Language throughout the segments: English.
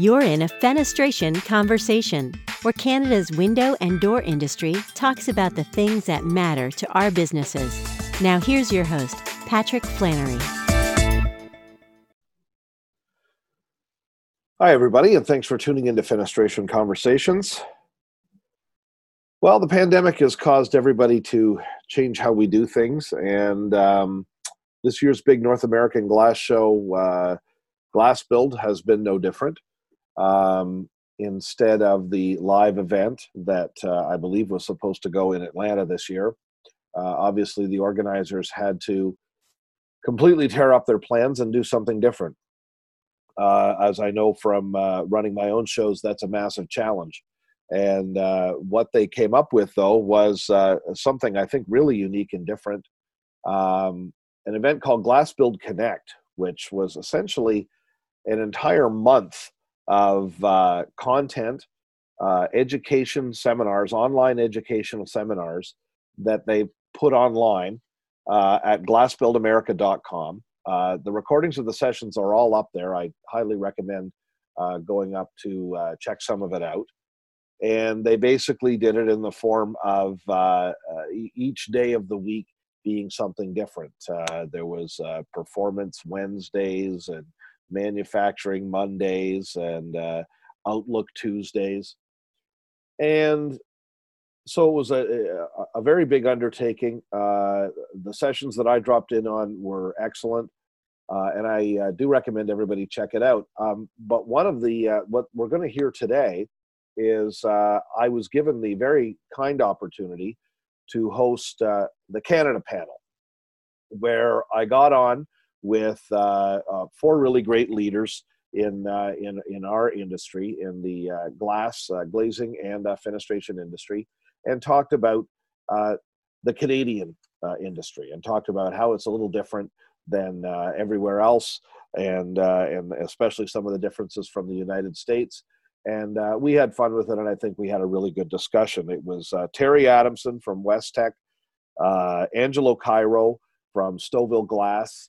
You're in a fenestration conversation, where Canada's window and door industry talks about the things that matter to our businesses. Now, here's your host, Patrick Flannery. Hi, everybody, and thanks for tuning into Fenestration Conversations. Well, the pandemic has caused everybody to change how we do things, and um, this year's big North American Glass Show, uh, Glass Build, has been no different um, instead of the live event that uh, I believe was supposed to go in Atlanta this year. Uh, obviously, the organizers had to completely tear up their plans and do something different. Uh, as I know from uh, running my own shows, that's a massive challenge. And uh, what they came up with, though, was uh, something I think really unique and different. Um, an event called Glass Build Connect, which was essentially an entire month of uh, content, uh, education seminars, online educational seminars that they put online uh, at glassbuildamerica.com. Uh, the recordings of the sessions are all up there. I highly recommend uh, going up to uh, check some of it out. And they basically did it in the form of each day of the week being something different. there was performance Wednesdays and manufacturing Mondays and uh, Outlook Tuesdays. And so it was a, a, very big undertaking. Uh, the sessions that I dropped in on were excellent. Uh, and I uh, do recommend everybody check it out. Um, but one of the, uh, what we're going to hear today is uh, I was given the very kind opportunity to host the Canada panel, where I got on with uh, uh, four really great leaders in uh, in in our industry, in the glass glazing and fenestration industry, and talked about the Canadian industry and talked about how it's a little different than everywhere else, and and especially some of the differences from the United States. And uh, we had fun with it and i think we had a really good discussion. It was uh, terry adamson from westech uh, angelo cairo from stouffville glass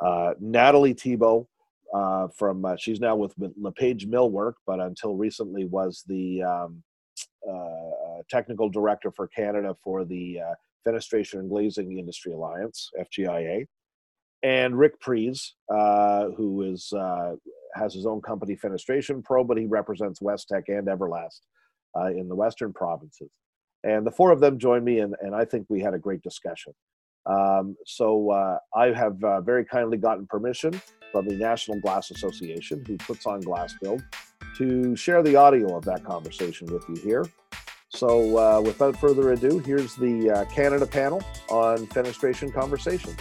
uh, Natalie Thibault uh, from uh, she's now with LePage Millwork, but until recently was the um, uh, technical director for Canada for the uh, Fenestration and Glazing Industry Alliance (FGIA), and Rick Prees, uh, who is has his own company Fenestration Pro, but he represents Westech and Everlast in the Western provinces. And the four of them joined me, and, and I think we had a great discussion. Um, so uh, I have uh, very kindly gotten permission from the National Glass Association, who puts on Glass Build, to share the audio of that conversation with you here. So uh, without further ado, here's the uh, Canada panel on fenestration conversation.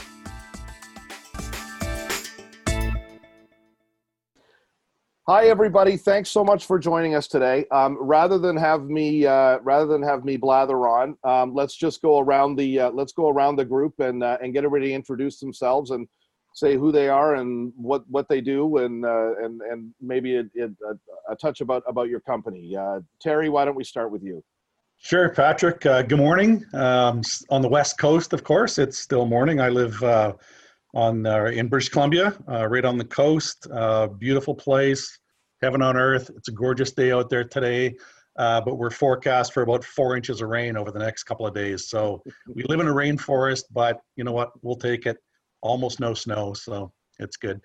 Hi, everybody. Thanks so much for joining us today. Um, rather than have me uh, rather than have me blather on, um, let's just go around the uh, let's go around the group and uh, and get everybody to introduce themselves and say who they are and what what they do and uh, and and maybe a, a, a, touch about about your company. Uh, Terry, why don't we start with you? Sure, Patrick. Uh, good morning. Um, on the west coast, of course, it's still morning. I live on uh, in British Columbia, uh, right on the coast. Uh, beautiful place, heaven on earth. It's a gorgeous day out there today, uh, but we're forecast for about four inches of rain over the next couple of days. So we live in a rainforest, but you know what? We'll take it. Almost no snow, so it's good.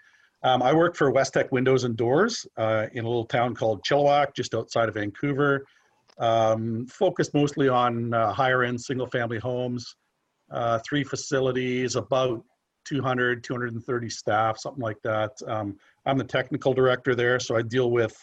Um, I work for Westech Windows and Doors uh, in a little town called Chilliwack, just outside of Vancouver. Um, focused mostly on uh, higher end single family homes, three facilities, about 200, 230 staff, something like that. Um, I'm the technical director there, so I deal with,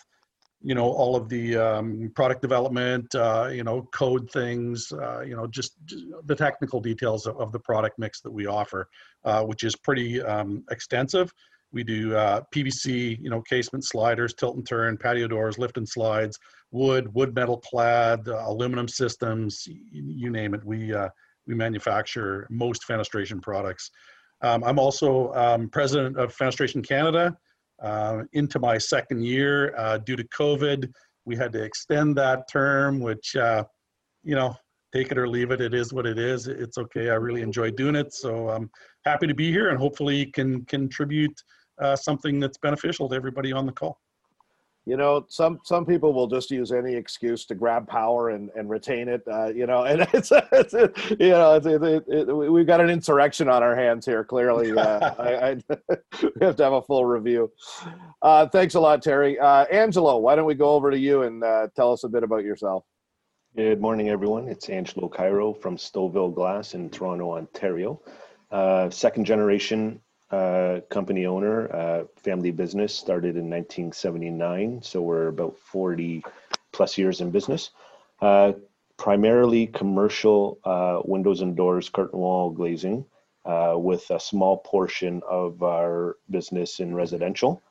you know, all of the um, product development, uh, you know, code things, uh, you know, just, just, the technical details of, of, the product mix that we offer, uh, which is pretty um, extensive. We do uh, PVC, you know, casement sliders, tilt and turn, patio doors, lift and slides, wood, wood metal clad, uh, aluminum systems, you, you name it. We uh, we manufacture most fenestration products. Um, I'm also um, president of Fenestration Canada. Uh, into my second year, uh, due to COVID, we had to extend that term, which, uh, you know, take it or leave it. It is what it is. It's okay. I really enjoy doing it. So I'm happy to be here and hopefully can contribute uh, something that's beneficial to everybody on the call. You know some some people will just use any excuse to grab power and and retain it uh, you know and it's, it's you know it's, it, it, we've got an insurrection on our hands here clearly uh, I, I, we have to have a full review. Uh, thanks a lot terry. Uh, angelo why don't we go over to you and uh, tell us a bit about yourself? Good morning everyone. It's angelo cairo from stouffville glass in toronto ontario. Uh, second generation uh, company owner, uh, family business, started in 1979. So we're about 40 plus years in business. Uh, primarily commercial uh, windows and doors, curtain wall glazing, uh, with a small portion of our business in residential,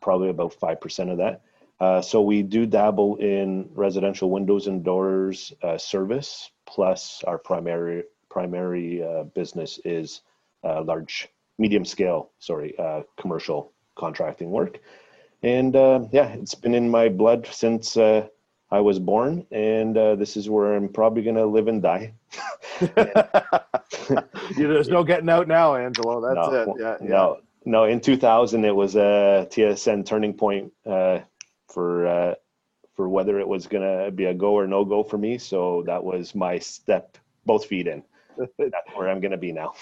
probably about 5% of that. Uh, so we do dabble in residential windows and doors service, plus our primary primary business is large medium scale, sorry, uh, commercial contracting work. And uh, yeah, it's been in my blood since uh, I was born, and uh, this is where I'm probably going to live and die. There's no getting out now, Angelo. That's no, it. Yeah, no, yeah. no. In 2000, it was a TSN turning point uh, for uh, for whether it was going to be a go or no go for me. So that was my step, both feet in. That's where I'm going to be now.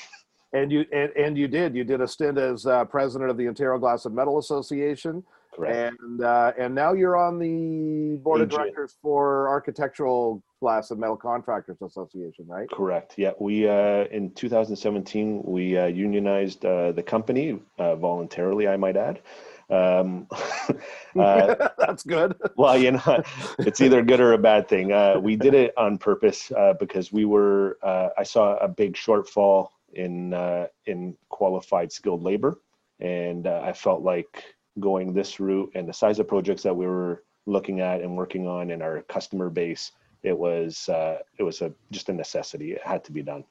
And you and, and you did. You did a stint as uh, president of the Ontario Glass and Metal Association. Correct. And uh, and now you're on the board of directors for Architectural Glass and Metal Contractors Association, right? Correct. Yeah, we uh, in 2017 we uh, unionized uh, the company uh, voluntarily, I might add. Um, uh, That's good. well, you know, it's either good or a bad thing. Uh, we did it on purpose uh, because we were. Uh, I saw a big shortfall in uh, in qualified skilled labor, and uh, I felt like going this route and the size of projects that we were looking at and working on in our customer base, it was uh, it was a just a necessity. It had to be done,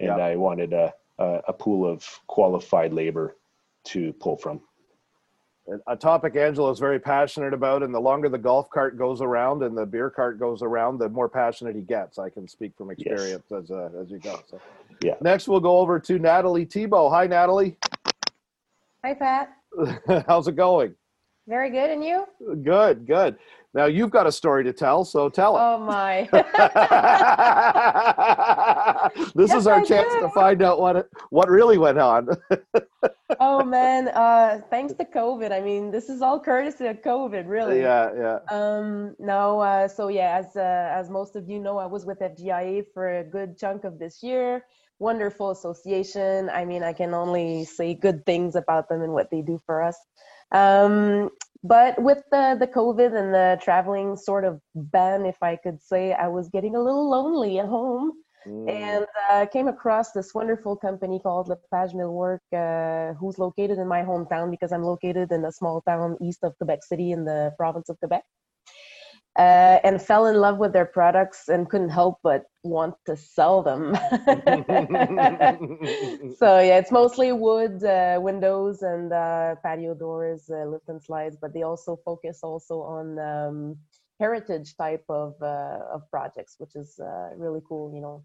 and yeah. I wanted a, a a pool of qualified labor to pull from a topic Angelo is very passionate about, and the longer the golf cart goes around and the beer cart goes around, the more passionate he gets. I can speak from experience yes. as uh, as you go. So, yeah. Next, we'll go over to Natalie Thibault. Hi, Natalie. Hi, Pat. How's it going? Very good, and you? Good, good. Now you've got a story to tell, so tell it. Oh my! this yes, is our I chance do. to find out what it, what really went on. oh man! Uh, thanks to COVID. I mean, this is all courtesy of COVID, really. Yeah, yeah. Um, no, uh, so yeah, as uh, as most of you know, I was with FGIA for a good chunk of this year. Wonderful association. I mean, I can only say good things about them and what they do for us. Um, but with the the covid and the traveling sort of ban if i could say i was getting a little lonely at home mm. and uh, came across this wonderful company called lepage millwork uh, who's located in my hometown because i'm located in a small town east of quebec city in the province of quebec uh, and fell in love with their products and couldn't help but want to sell them. so yeah, it's mostly wood uh, windows and uh, patio doors, uh, lift and slides, but they also focus also on um, heritage type of uh, of projects, which is uh, really cool. You know,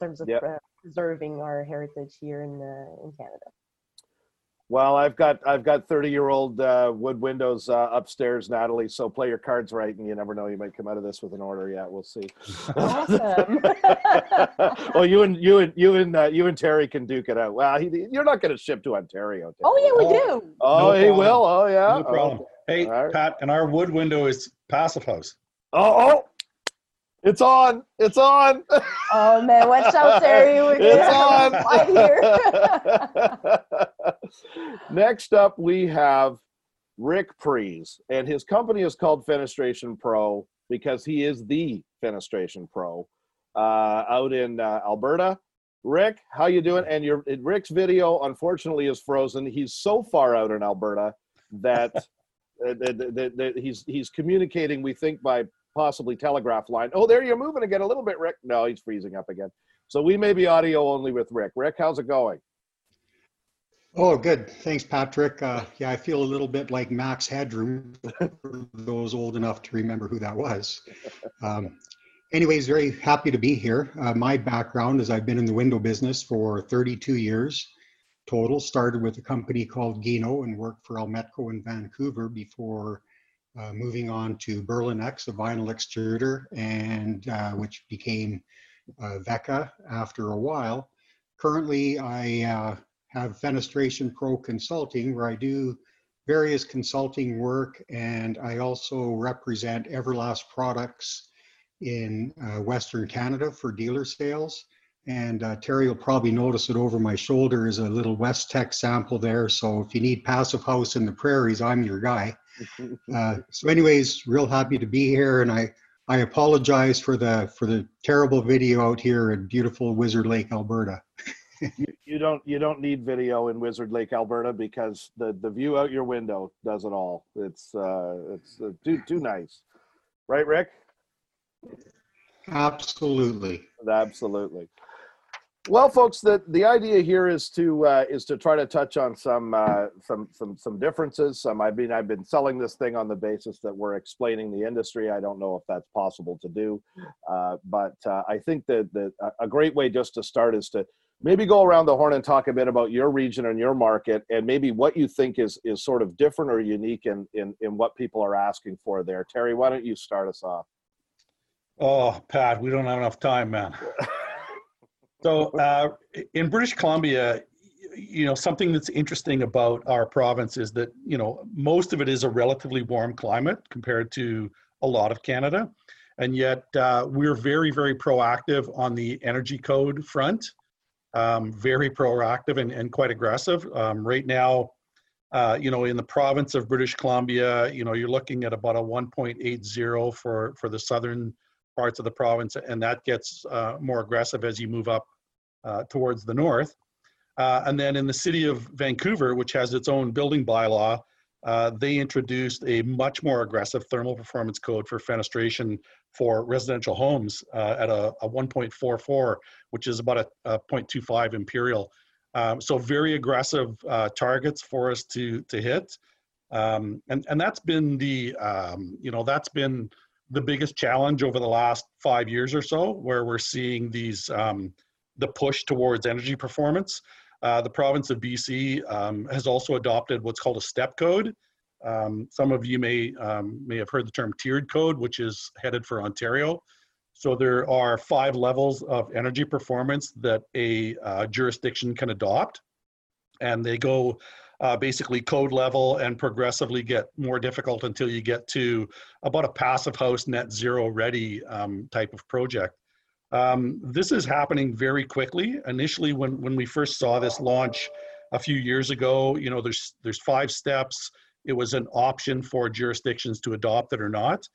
in terms of yep. preserving our heritage here in in Canada. Well, I've got I've got thirty year old uh, wood windows uh, upstairs, Natalie. So play your cards right, and you never know. You might come out of this with an order. Yeah, we'll see. Awesome. well, you and you and you and uh, you and Terry can duke it out. Well, he, you're not going to ship to Ontario. Terry. Oh yeah, we do. Oh, no he will. Oh yeah. No problem. Oh. Hey, right. Pat, and our wood window is passive house. Oh, oh, it's on. It's on. Oh man, watch out, Terry. We're it's on. Right here. Next up, we have Rick Prees, and his company is called Fenestration Pro because he is the Fenestration Pro uh, out in uh, Alberta. Rick, how you doing? And your Rick's video unfortunately is frozen. He's so far out in Alberta that, uh, that, that he's he's communicating. We think by possibly telegraph line. Oh, there you're moving again a little bit, Rick. No, he's freezing up again. So we may be audio only with Rick. Rick, how's it going? Oh, good. Thanks, Patrick. Uh, yeah, I feel a little bit like Max Headroom for those old enough to remember who that was. Um, anyways, very happy to be here. Uh, my background is I've been in the window business for 32 years total. Started with a company called Gienow and worked for Elmetco in Vancouver before uh, moving on to Berlinex, a vinyl extruder, and uh, which became uh, VEKA after a while. Currently, I uh, have Fenestration Pro Consulting, where I do various consulting work, and I also represent Everlast Products in uh, Western Canada for dealer sales. And uh, Terry will probably notice it over my shoulder is a little Westech sample there. So if you need passive house in the prairies, I'm your guy. Uh, so, anyways, real happy to be here, and I I apologize for the for the terrible video out here in beautiful Wizard Lake, Alberta. You, you don't you don't need video in Wizard Lake, Alberta, because the the view out your window does it all. It's uh, it's uh, too too nice, right, Rick? Absolutely. Absolutely. Well, folks, the, the idea here is to uh, is to try to touch on some uh, some some some differences. Some I mean, I've been selling this thing on the basis that we're explaining the industry. I don't know if that's possible to do, uh, but uh, I think that that a great way just to start is to maybe go around the horn and talk a bit about your region and your market, and maybe what you think is is sort of different or unique in in in what people are asking for there. Terry, why don't you start us off? Oh, Pat, we don't have enough time, man. So uh, in British Columbia, you know, something that's interesting about our province is that, you know, most of it is a relatively warm climate compared to a lot of Canada. And yet uh, we're very, very proactive on the energy code front, um, very proactive and, and quite aggressive. Um, right now, uh, you know, in the province of British Columbia, you know, you're looking at about a 1.80 for, for the southern parts of the province, and that gets uh, more aggressive as you move up uh, towards the north. Uh, and then in the city of Vancouver, which has its own building bylaw, uh, they introduced a much more aggressive thermal performance code for fenestration for residential homes uh, at a, a, 1.44, which is about a, a 0.25 imperial. Um, so very aggressive uh, targets for us to to hit, um, and and that's been the um, you know that's been the biggest challenge over the last five years or so, where we're seeing these um, the push towards energy performance. Uh, the province of BC um, has also adopted what's called a step code. Um, some of you may um, may have heard the term tiered code, which is headed for Ontario. So there are five levels of energy performance that a uh, jurisdiction can adopt, and they go uh, basically code level and progressively get more difficult until you get to about a passive house net zero ready um, type of project. Um, this is happening very quickly. Initially, when, when we first saw this launch a few years ago, you know, there's, there's five steps. It was an option for jurisdictions to adopt it or not.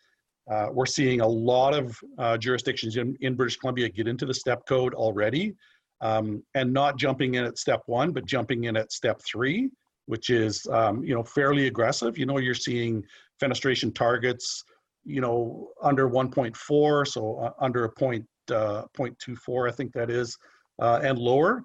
Uh, we're seeing a lot of uh, jurisdictions in, in British Columbia get into the step code already um, and not jumping in at step one, but jumping in at step three which is um, you know fairly aggressive. You know, you're seeing fenestration targets, you know, under 1.4, so uh, under a point uh, 0.24, I think that is, uh, and lower,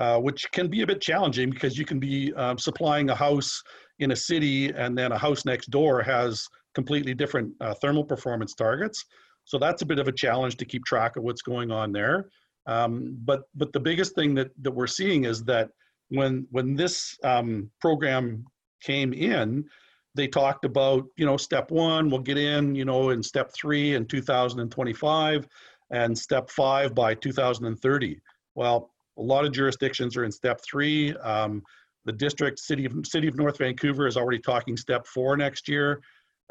uh, which can be a bit challenging because you can be um, supplying a house in a city and then a house next door has completely different uh, thermal performance targets. So that's a bit of a challenge to keep track of what's going on there. Um, but but the biggest thing that that we're seeing is that when when this um, program came in, they talked about you know step one we'll get in you know in step three in 2025 and step five by 2030 well a lot of jurisdictions are in step three um, the district city of city of north vancouver is already talking step four next year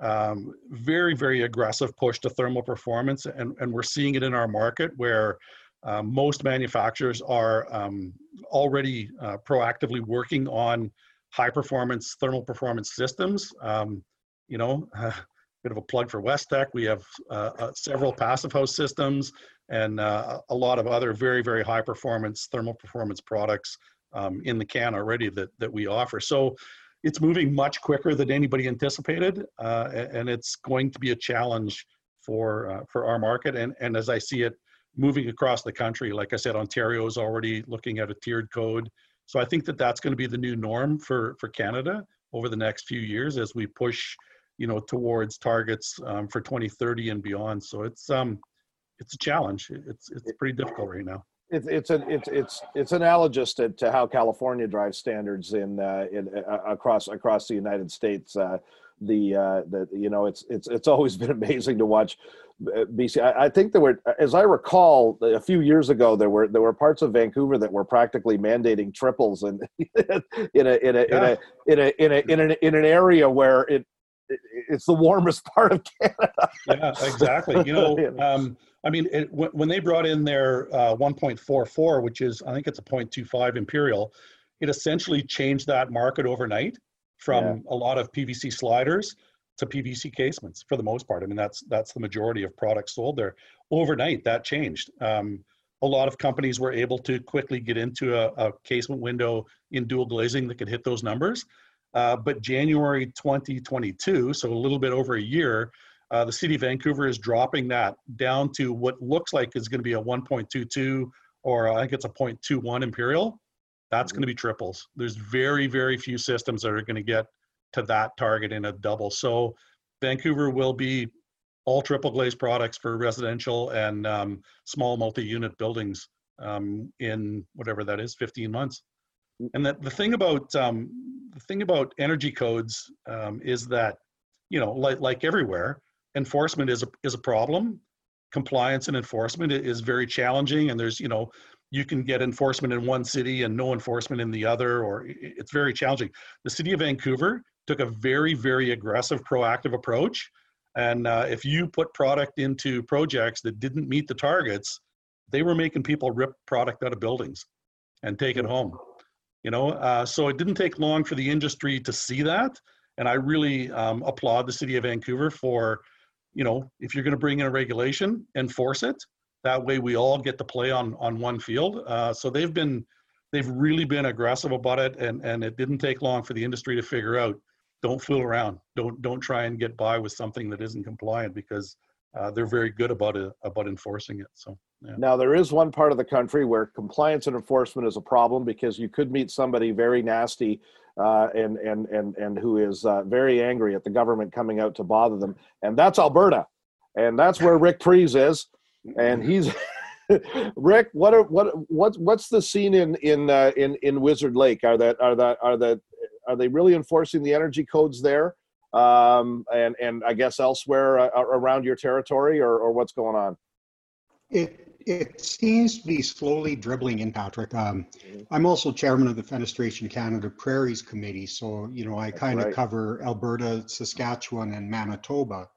um, very very aggressive push to thermal performance and, and we're seeing it in our market where um, most manufacturers are um, already uh, proactively working on high performance thermal performance systems. Um, you know, a bit of a plug for Westech. We have uh, uh, several passive house systems and uh, a lot of other very, very high performance thermal performance products um, in the can already that, that we offer. So it's moving much quicker than anybody anticipated, uh, and it's going to be a challenge for, uh, for our market. And, and as I see it, moving across the country. Like I said, Ontario is already looking at a tiered code. So I think that that's going to be the new norm for, for Canada over the next few years as we push, you know, towards targets um, for 2030 and beyond. So it's um, it's a challenge. It's it's pretty difficult right now. It's it's a, it's it's it's analogous to, to how California drives standards in uh, in uh, across across the United States. Uh, the uh, the you know it's it's it's always been amazing to watch uh, BC. I, I, think there were, as I recall, a few years ago there were there were parts of Vancouver that were practically mandating triples and in a in a, yeah. in a in a in a in an in an area where it it's the warmest part of Canada. yeah, exactly. You know, um, I mean, it, when they brought in their uh, 1.44, which is I think it's a 0.25 imperial, it essentially changed that market overnight from yeah. a lot of PVC sliders to PVC casements for the most part. I mean, that's that's the majority of products sold there. Overnight, that changed. Um, a lot of companies were able to quickly get into a, a casement window in dual glazing that could hit those numbers. Uh, but January 2022, so a little bit over a year, uh, the city of Vancouver is dropping that down to what looks like is going to be a 1.22 or I think it's a 0.21 imperial. That's going to be triples. There's very, very few systems that are going to get to that target in a double. So Vancouver will be all triple glazed products for residential and um, small multi-unit buildings um, in whatever that is, 15 months. And that the thing about um, the thing about energy codes um, is that you know, like like everywhere, enforcement is a is a problem. Compliance and enforcement is very challenging, and there's you know you can get enforcement in one city and no enforcement in the other, or it's very challenging. The city of Vancouver took a very, very aggressive, proactive approach. And uh, if you put product into projects that didn't meet the targets, they were making people rip product out of buildings and take it home. You know, uh, so it didn't take long for the industry to see that. And I really um, applaud the city of Vancouver for, you know, if you're going to bring in a regulation, enforce it that way we all get to play on on one field. Uh, so they've been they've really been aggressive about it, and and it didn't take long for the industry to figure out don't fool around, don't don't try and get by with something that isn't compliant because uh, they're very good about it about enforcing it. So. Yeah. Now there is one part of the country where compliance and enforcement is a problem because you could meet somebody very nasty uh, and and and and who is uh, very angry at the government coming out to bother them, and that's Alberta, and that's where Rick Prees is and he's Rick. What are what what what's the scene in in uh, in in Wizard Lake? Are that are that are that are they really enforcing the energy codes there? Um, and and I guess elsewhere uh, around your territory, or or what's going on? It it seems to be slowly dribbling in, Patrick. Um, mm-hmm. I'm also chairman of the Fenestration Canada Prairies Committee, so you know I kind of right. cover Alberta, Saskatchewan, and Manitoba.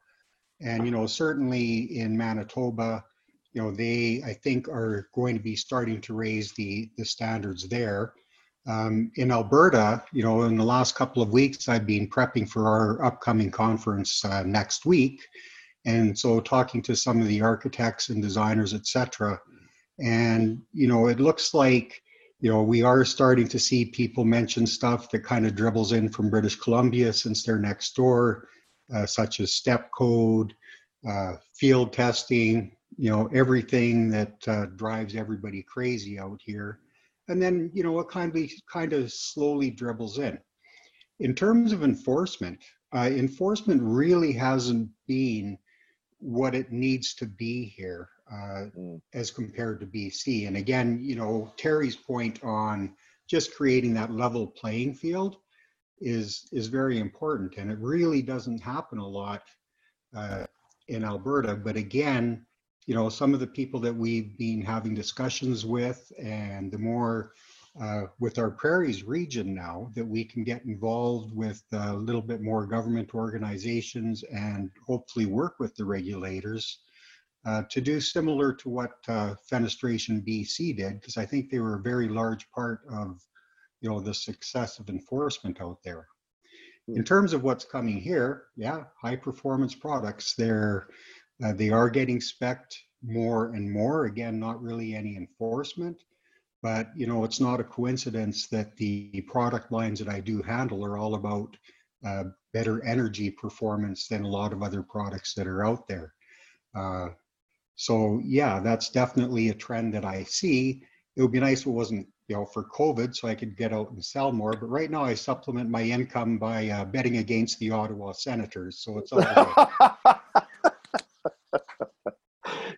And you know certainly in Manitoba, you know, they, I think, are going to be starting to raise the, the standards there. Um, in Alberta, you know, in the last couple of weeks, I've been prepping for our upcoming conference uh, next week. And so talking to some of the architects and designers, et cetera. And, you know, it looks like, you know, we are starting to see people mention stuff that kind of dribbles in from British Columbia since they're next door, uh, such as step code, uh, field testing, you know everything that uh, drives everybody crazy out here and then you know it kind of kind of slowly dribbles in in terms of enforcement uh, enforcement really hasn't been what it needs to be here uh, mm. as compared to bc and again you know terry's point on just creating that level playing field is is very important and it really doesn't happen a lot uh, in alberta but again you know, some of the people that we've been having discussions with, and the more uh, with our prairies region now that we can get involved with a little bit more government organizations and hopefully work with the regulators uh, to do similar to what uh, Fenestration BC did, because I think they were a very large part of, you know, the success of enforcement out there. In hmm. terms of what's coming here, yeah, high performance products. They're uh, they are getting specced more and more. Again, not really any enforcement, but you know, it's not a coincidence that the product lines that I do handle are all about uh, better energy performance than a lot of other products that are out there. Uh, so yeah, that's definitely a trend that I see. It would be nice if it wasn't, you know, for COVID, so I could get out and sell more. But right now, I supplement my income by uh, betting against the Ottawa Senators, so it's all.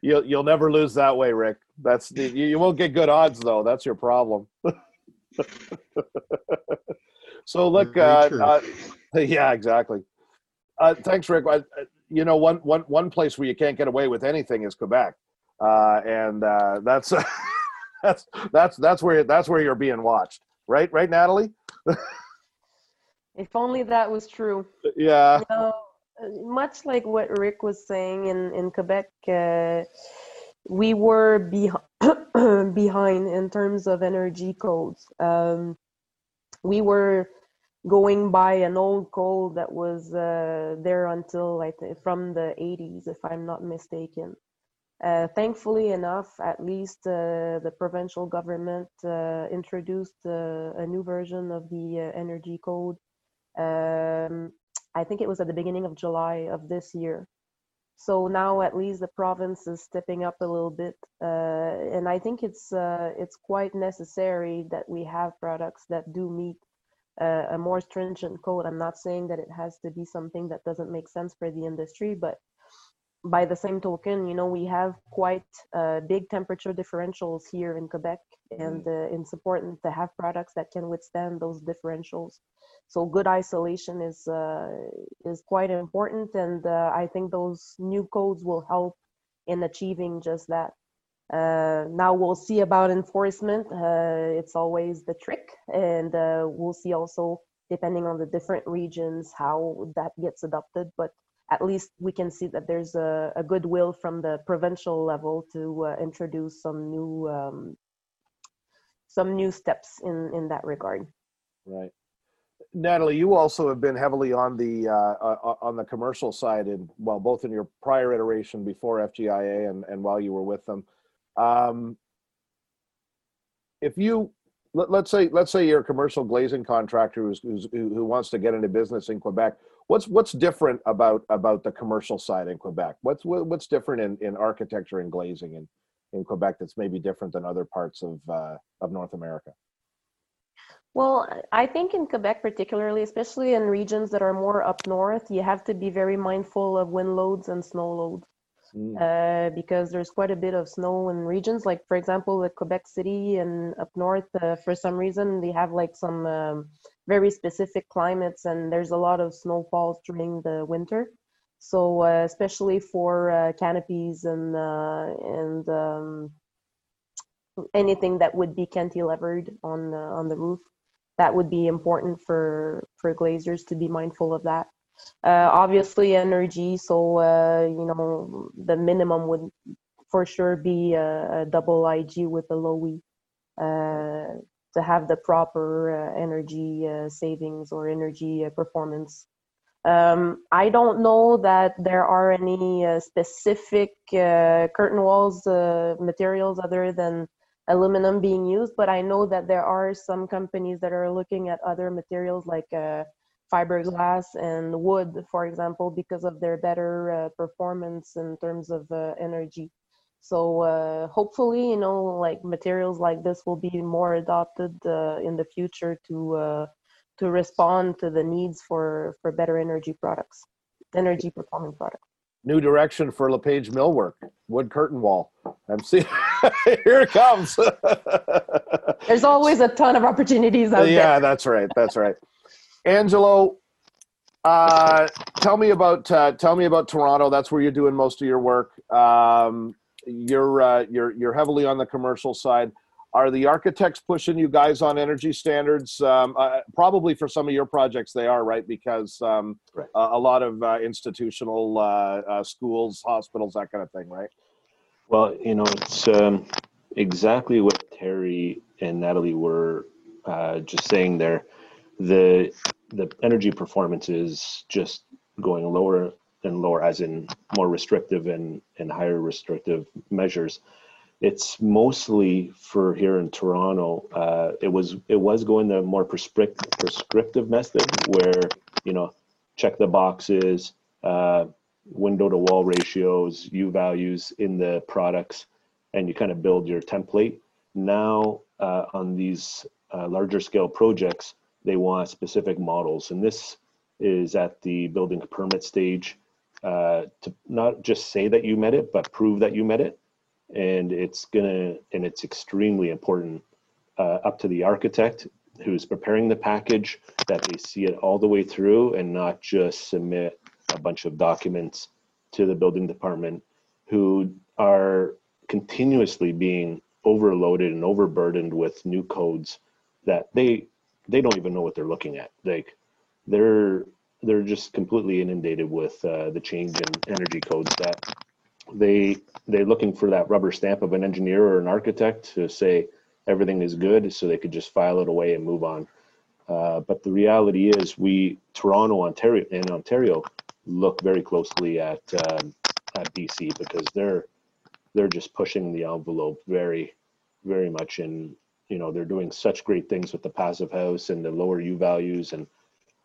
you'll you'll never lose that way, Rick. That's you, you won't get good odds though. That's your problem. so look, uh, uh, yeah, exactly. uh, thanks, Rick. Uh, you know, one, one, one place where you can't get away with anything is Quebec, uh, and uh, that's that's that's that's where that's where you're being watched, right? Right, Natalie. if only that was true. Yeah. You know, much like what Rick was saying in in Quebec, uh, we were behind behind in terms of energy codes. Um, we were going by an old code that was uh, there until like from the 80s, if I'm not mistaken. Uh, thankfully enough, at least uh, the provincial government uh, introduced uh, a new version of the energy code. Um, I think it was at the beginning of July of this year. So now at least the province is stepping up a little bit, and I think it's it's quite necessary that we have products that do meet uh, a more stringent code. I'm not saying that it has to be something that doesn't make sense for the industry, but by the same token, you know, we have quite uh, big temperature differentials here in Quebec, and uh, it's important to have products that can withstand those differentials. So good isolation is uh, is quite important, and uh, I think those new codes will help in achieving just that. Uh, now we'll see about enforcement. Uh, it's always the trick, and uh, we'll see also depending on the different regions how that gets adopted. But at least we can see that there's a, a goodwill from the provincial level to uh, introduce some new um, some new steps in in that regard. Right. Natalie, you also have been heavily on the uh, uh, on the commercial side, and well, both in your prior iteration before FGIA and, and while you were with them. Um, if you let, us say let's say you're a commercial glazing contractor who's, who's, who wants to get into business in Quebec, what's what's different about about the commercial side in Quebec? What's what's different in, in architecture and glazing in, in Quebec that's maybe different than other parts of uh, of North America? Well, I think in Quebec, particularly, especially in regions that are more up north, you have to be very mindful of wind loads and snow loads mm. uh, because there's quite a bit of snow in regions. Like, for example, the Quebec City and up north, uh, for some reason, they have like some um, very specific climates, and there's a lot of snowfalls during the winter. So, uh, especially for uh, canopies and uh, and um, anything that would be cantilevered on on the roof, that would be important for for glaziers to be mindful of that. Uh, obviously, energy. So uh, you know, the minimum would for sure be a, a double IG with a low E uh, to have the proper uh, energy uh, savings or energy uh, performance. Um, I don't know that there are any specific curtain walls materials other than aluminum being used, but I know that there are some companies that are looking at other materials like fiberglass and wood, for example, because of their better uh, performance in terms of uh, energy. So uh, hopefully, you know, like materials like this will be more adopted uh, in the future to uh, to respond to the needs for for better energy products, energy performing products. New direction for LePage Millwork, wood curtain wall. I'm seeing here it comes. There's always a ton of opportunities out yeah, there. Yeah, that's right. That's right. Angelo, uh, tell me about uh, tell me about Toronto. That's where you're doing most of your work. Um, you're uh, you're you're heavily on the commercial side. Are the architects pushing you guys on energy standards? Um, uh, probably for some of your projects, they are right because um, right. a lot of uh, institutional uh, schools, hospitals, that kind of thing, right? Well, you know, it's um, exactly what Terry and Natalie were just saying there the the energy performance is just going lower and lower, as in more restrictive and and higher restrictive measures. It's mostly for here in Toronto. Uh, it was it was going the more prescriptive method, where you know check the boxes, uh, window to wall ratios, U values in the products, and you kind of build your template. Now uh, on these uh, larger scale projects, they want specific models. And this is at the building permit stage uh, to not just say that you met it, but prove that you met it. And it's gonna, and it's extremely important uh, up to the architect who's preparing the package that they see it all the way through and not just submit a bunch of documents to the building department who are continuously being overloaded and overburdened with new codes that they they don't even know what they're looking at. Like they're they're just completely inundated with uh, the change in energy codes that they they're looking for that rubber stamp of an engineer or an architect to say everything is good so they could just file it away and move on. Uh, but the reality is we toronto ontario and ontario look very closely at um, at bc because they're they're just pushing the envelope very very much and you know they're doing such great things with the passive house and the lower u values and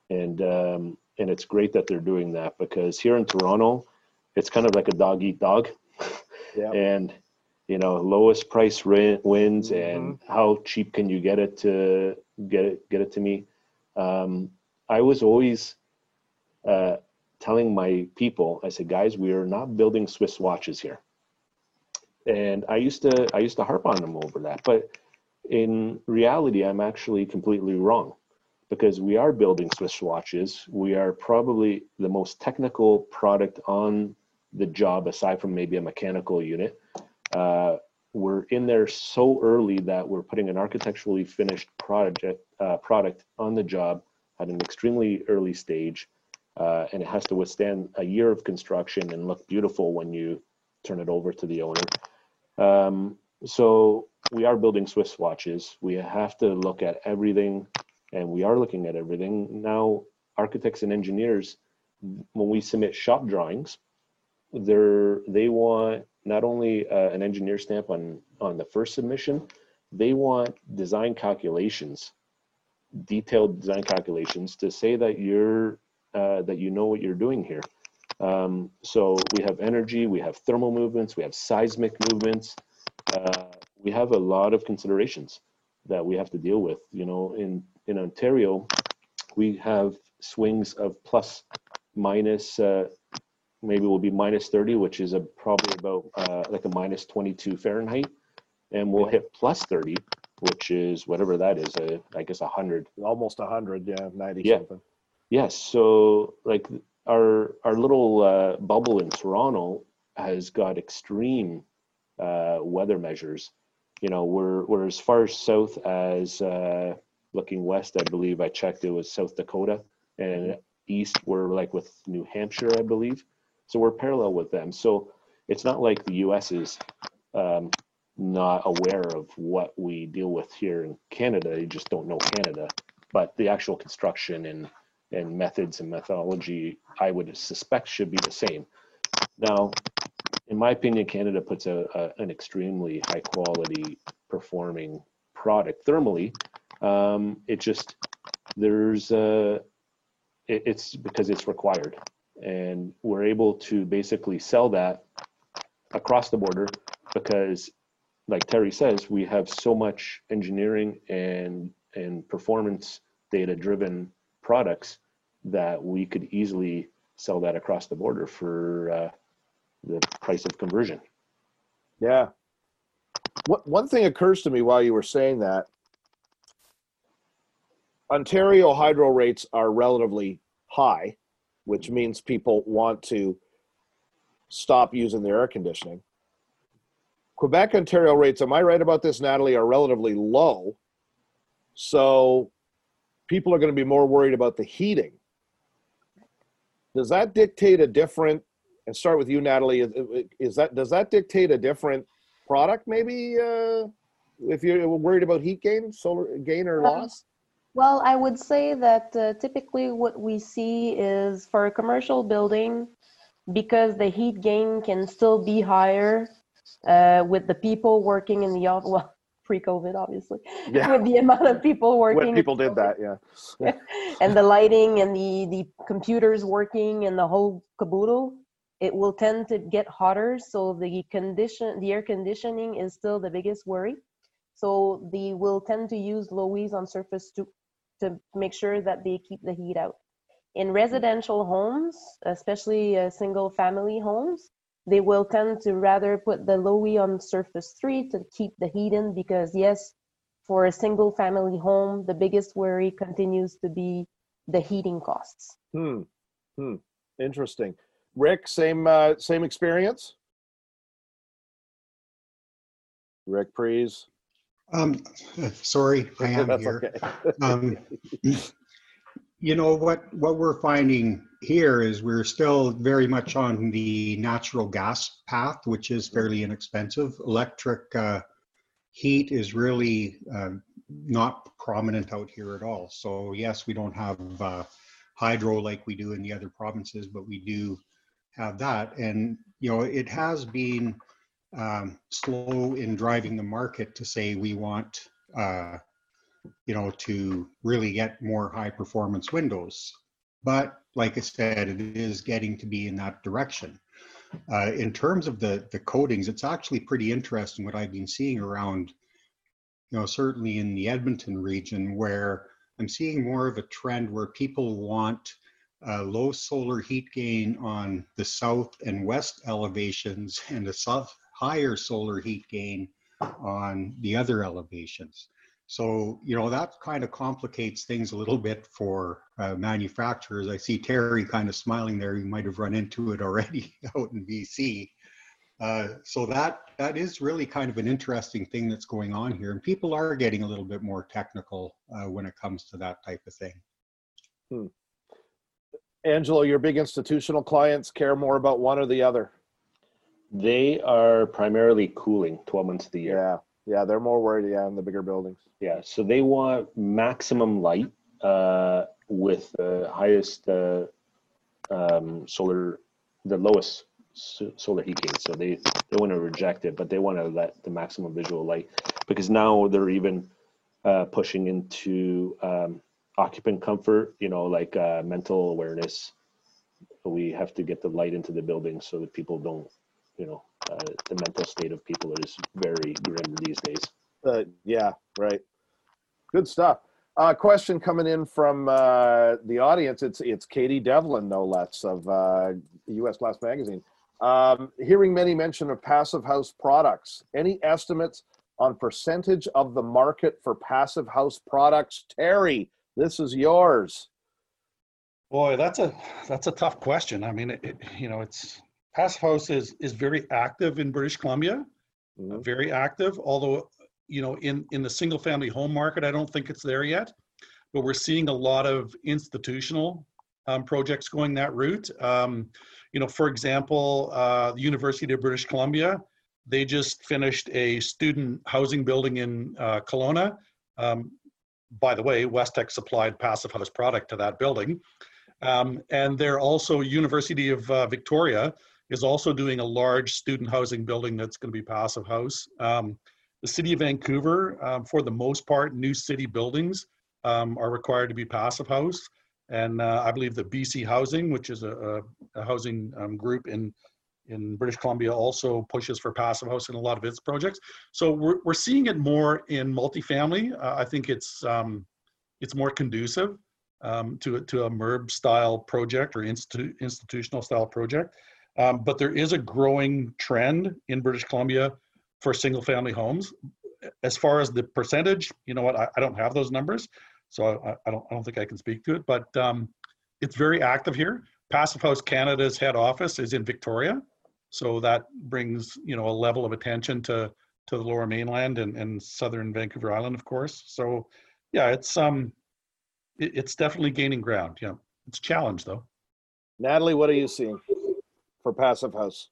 and um, and it's great that they're doing that because here in toronto it's kind of like a dog eat dog. Yeah. and you know lowest price rent wins and how cheap can you get it to get it get it to me? Um, i was always uh, telling my people i said guys we are not building swiss watches here. And i used to i used to harp on them over that but in reality i'm actually completely wrong because we are building swiss watches. We are probably the most technical product on the job aside from maybe a mechanical unit. Uh, we're in there so early that we're putting an architecturally finished project uh, product on the job at an extremely early stage uh, and it has to withstand a year of construction and look beautiful when you turn it over to the owner. Um, so we are building swiss watches. We have to look at everything and we are looking at everything. Now architects and engineers when we submit shop drawings they're they want not only uh, an engineer stamp on on the first submission they want design calculations detailed design calculations to say that you're uh, that you know what you're doing here. Um, so we have energy we have thermal movements we have seismic movements. Uh, we have a lot of considerations that we have to deal with. You know in in ontario we have swings of plus minus uh, maybe will be minus 30 which is a probably about uh, like a minus 22 fahrenheit. And we'll hit plus 30 which is whatever that is a, i guess 100 Almost 100, yeah, 90 Yeah. something. Yes so like our our little uh, bubble in toronto has got extreme uh, weather measures. You know we're we're as far south as uh, looking west i believe. I checked it was south dakota and east we're like with new hampshire i believe. So we're parallel with them. So it's not like the us is um, not aware of what we deal with here in canada. They just don't know canada. But the actual construction and and methods and methodology i would suspect should be the same. Now in my opinion canada puts a, a an extremely high quality performing product thermally. Um, it just there's a it, it's because it's required. And we're able to basically sell that across the border because like terry says we have so much engineering and and performance data driven products that we could easily sell that across the border for uh, the price of conversion Yeah. What, one thing occurs to me while you were saying that Ontario hydro rates are relatively high, which means people want to stop using their air conditioning. Quebec, Ontario rates, am I right about this, Natalie, are relatively low. So people are going to be more worried about the heating. Does that dictate a different, and start with you, Natalie, is, is that, does that dictate a different product maybe uh, if you're worried about heat gain, solar gain or Um, loss? Well, I would say that uh, typically what we see is for a commercial building, because the heat gain can still be higher uh, with the people working in the office. Well, pre-COVID, obviously, Yeah. with the amount of people working. When people did that, yeah. and the lighting and the the computers working and the whole caboodle it will tend to get hotter so the condition the air conditioning is still the biggest worry so they will tend to use low Es on surface to to make sure that they keep the heat out in residential homes especially uh, single family homes they will tend to rather put the lowie on surface 3 to keep the heat in because yes for a single family home the biggest worry continues to be the heating costs Hmm. Hmm. Interesting. Rick, same uh, same experience. Rick Prees. Um, sorry, I am here. okay. Um, you know what? What we're finding here is we're still very much on the natural gas path, which is fairly inexpensive. Electric uh, heat is really uh, not prominent out here at all. So yes, we don't have uh, hydro like we do in the other provinces, but we do have that. And you know, it has been um, slow in driving the market to say we want, uh, you know, to really get more high performance windows. But like I said, it is getting to be in that direction. Uh, in terms of the the coatings, it's actually pretty interesting what I've been seeing around, you know, certainly in the Edmonton region, where I'm seeing more of a trend where people want uh, low solar heat gain on the south and west elevations and a south higher solar heat gain on the other elevations. So, you know, that kind of complicates things a little bit for uh, manufacturers. I see Terry kind of smiling there. You might have run into it already out in BC. Uh, so that that is really kind of an interesting thing that's going on here, and people are getting a little bit more technical uh, when it comes to that type of thing. Hmm. Angelo, your big institutional clients care more about one or the other. They are primarily cooling 12 months of the year. Yeah, yeah, they're more worried. Yeah, in the bigger buildings. Yeah, so they want maximum light uh, with the highest uh, um, solar, the lowest so- solar heat gain. So they they want to reject it, but they want to let the maximum visual light because now they're even uh, pushing into um, occupant comfort. You know, like uh, mental awareness. We have to get the light into the building so that people don't, you know, uh, the mental state of people is very grim these days. Uh, yeah, right. Good stuff. Uh, question coming in from uh, the audience. It's it's Katie Devlin, no less, of uh, U.S. Glass Magazine. Um, hearing many mention of passive house products. Any estimates on percentage of the market for passive house products? Terry, this is yours. Boy, that's a that's a tough question. I mean, it, it, you know, it's Passive House is is very active in British Columbia, uh, Mhm. very active. Although, you know, in in the single family home market, I don't think it's there yet. But we're seeing a lot of institutional um, projects going that route. Um, you know, for example, uh, the University of British Columbia, they just finished a student housing building in uh, Kelowna. Um, by the way, Westech supplied Passive House product to that building. Um, and they're also University of uh, Victoria is also doing a large student housing building that's going to be passive house. Um, the city of Vancouver, um, for the most part, new city buildings um, are required to be passive house. And uh, I believe that BC Housing, which is a, a, housing um, group in in British Columbia, also pushes for passive house in a lot of its projects. So we're we're seeing it more in multifamily. Uh, I think it's um, it's more conducive um, to, a- to a MURB style project or institu- institutional style project. Um, but there is a growing trend in British Columbia for single family homes. As far as the percentage, you know what, I, I don't have those numbers. So I, I don't, I don't think I can speak to it, but um, it's very active here. Passive House Canada's head office is in Victoria. So that brings, you know, a level of attention to, to the lower mainland and, and southern Vancouver Island, of course. So yeah, it's, um, it, it's definitely gaining ground. Yeah, it's a challenge though. Natalie, what are you seeing for passive house?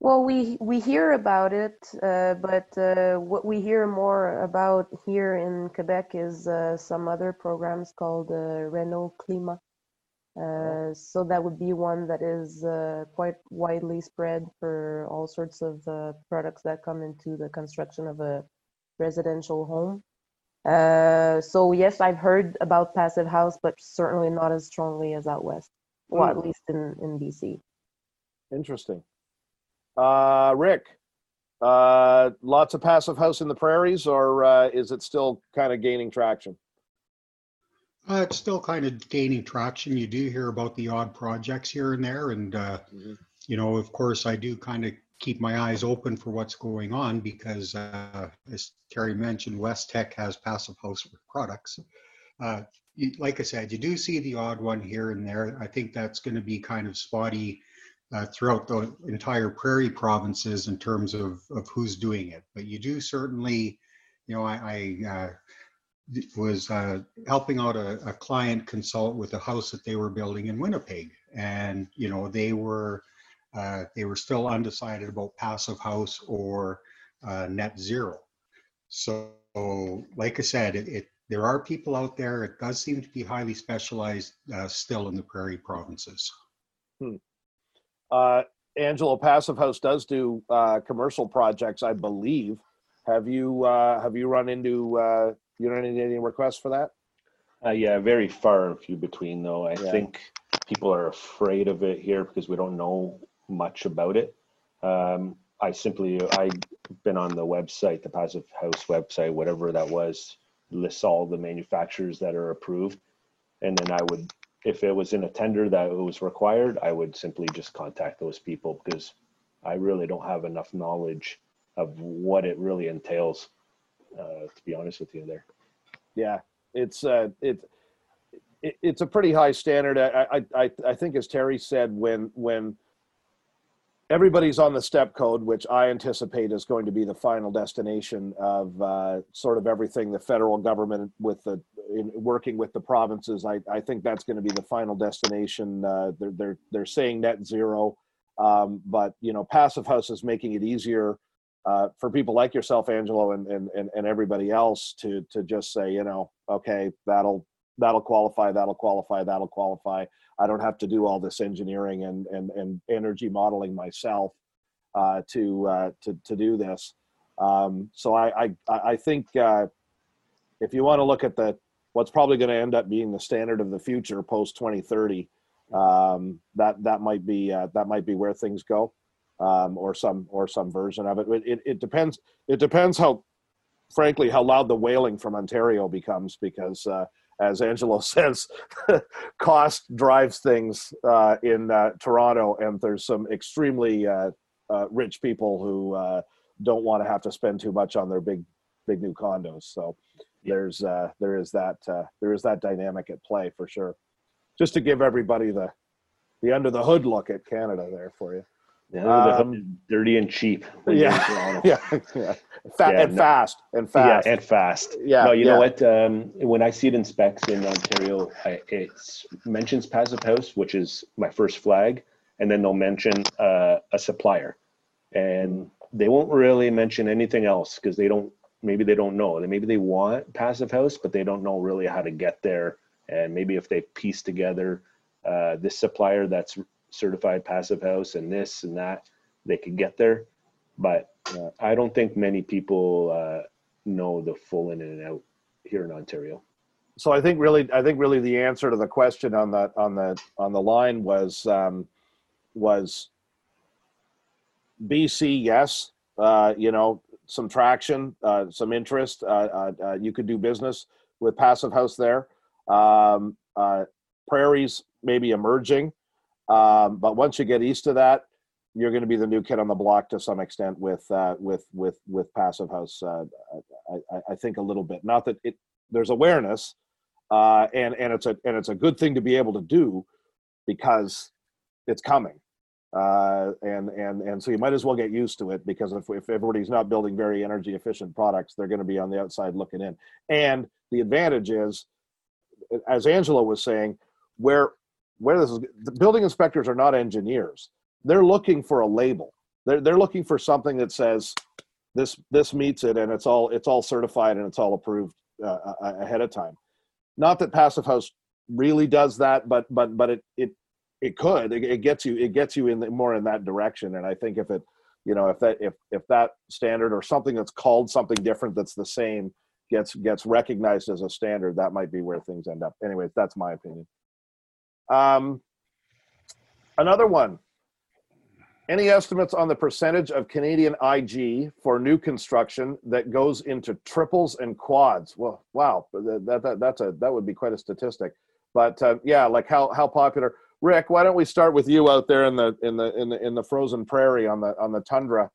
Well, we we hear about it, uh, but uh, what we hear more about here in Quebec is uh, some other programs called uh, Rénoclimat. Uh, so that would be one that is uh, quite widely spread for all sorts of uh, products that come into the construction of a residential home. Uh, so yes, I've heard about passive house, but certainly not as strongly as out west, well, at Hmm. least in in BC. Interesting. Uh, Rick, uh, lots of passive house in the prairies, or uh, is it still kind of gaining traction? Uh, it's still kind of gaining traction. You do hear about the odd projects here and there, and uh, Mhm. you know, of course, I do kind of keep my eyes open for what's going on because, uh, as Terry mentioned, Westech has passive house products. Uh, like I said, you do see the odd one here and there. I think that's going to be kind of spotty uh, throughout the entire prairie provinces in terms of, of who's doing it. But you do certainly, you know, I, I uh, was uh, helping out a, a, client consult with a house that they were building in Winnipeg, and you know they were uh, they were still undecided about passive house or uh, net zero. So, like I said, it, it, there are people out there. It does seem to be highly specialized uh, still in the prairie provinces. Hmm. Uh, Angelo Passive House does do uh, commercial projects, I believe. Have you uh, have you run into uh, you don't need any requests for that? Uh, yeah, very far and few between though. I yeah. think people are afraid of it here because we don't know much about it. Um, I simply, I've been on the website, the Passive House website, whatever that was, lists all the manufacturers that are approved. And then I would, if it was in a tender that it was required, I would simply just contact those people because I really don't have enough knowledge of what it really entails uh, to be honest with you there. Yeah, it's uh, it, it, it's a pretty high standard. I, I I think as Terry said, when when everybody's on the step code, which I anticipate is going to be the final destination of uh, sort of everything the federal government with the in working with the provinces. I, I think that's going to be the final destination. Uh, they're they're they're saying net zero, um, but you know, passive house is making it easier uh, for people like yourself, Angelo, and, and, and, and everybody else to, to just say, you know, okay, that'll, that'll qualify, that'll qualify, that'll qualify. I don't have to do all this engineering and, and, and energy modeling myself uh, to, uh, to, to do this. Um, so I, I, I think uh, if you want to look at the, what's probably going to end up being the standard of the future post 2030, um, that, that might be, uh, that might be where things go um, or some or some version of it. it. It depends. It depends how, frankly, how loud the wailing from Ontario becomes because, uh, as Angelo says, cost drives things uh, in uh, Toronto, and there's some extremely uh, uh, rich people who uh, don't want to have to spend too much on their big big new condos. So there's there is that there is that dynamic at play for sure. Just to give everybody the the under the hood look at Canada there for you. Yeah, um, dirty and cheap. Yeah, yeah, yeah. Fa- yeah, and no, fast and fast. Yeah, and fast. Yeah. No, you yeah. know what? Um, when I see it in specs in Ontario, I, it mentions Passive House, which is my first flag, and then they'll mention uh, a supplier, and they won't really mention anything else because they don't. Maybe they don't know. Maybe they want Passive House, but they don't know really how to get there. And maybe if they piece together uh, this supplier that's certified passive house and this and that, they could get there. But uh, I don't think many people uh, know the full in and out here in Ontario. So I think really, I think really the answer to the question on the on the on the line was um, was BC. Yes, uh, you know some traction, uh, some interest. Uh, uh, you could do business with Passive House there. Um, prairies maybe emerging. Um, but once you get east of that, you're going to be the new kid on the block to some extent with uh, with with with passive house. Uh, I, I, think a little bit. Not that it there's awareness, uh, and and it's a and it's a good thing to be able to do because it's coming. Uh, and and and so you might as well get used to it because if if everybody's not building very energy efficient products, they're going to be on the outside looking in. And the advantage is, as Angelo was saying, where where this is the building inspectors are not engineers they're looking for a label. They're, they're looking for something that says this this meets it and it's all it's all certified and it's all approved uh, ahead of time. Not that passive house really does that but but but it it it could. It, it gets you it gets you in the, more in that direction. And i think if it you know if that if if that standard or something that's called something different that's the same gets gets recognized as a standard that might be where things end up. Anyways that's my opinion. Um, another one. Any estimates on the percentage of Canadian IG for new construction that goes into triples and quads? Well, wow, that, that that's a that would be quite a statistic. But uh, yeah, like how how popular? Rick, why don't we start with you out there in the in the in the in the frozen prairie on the on the tundra,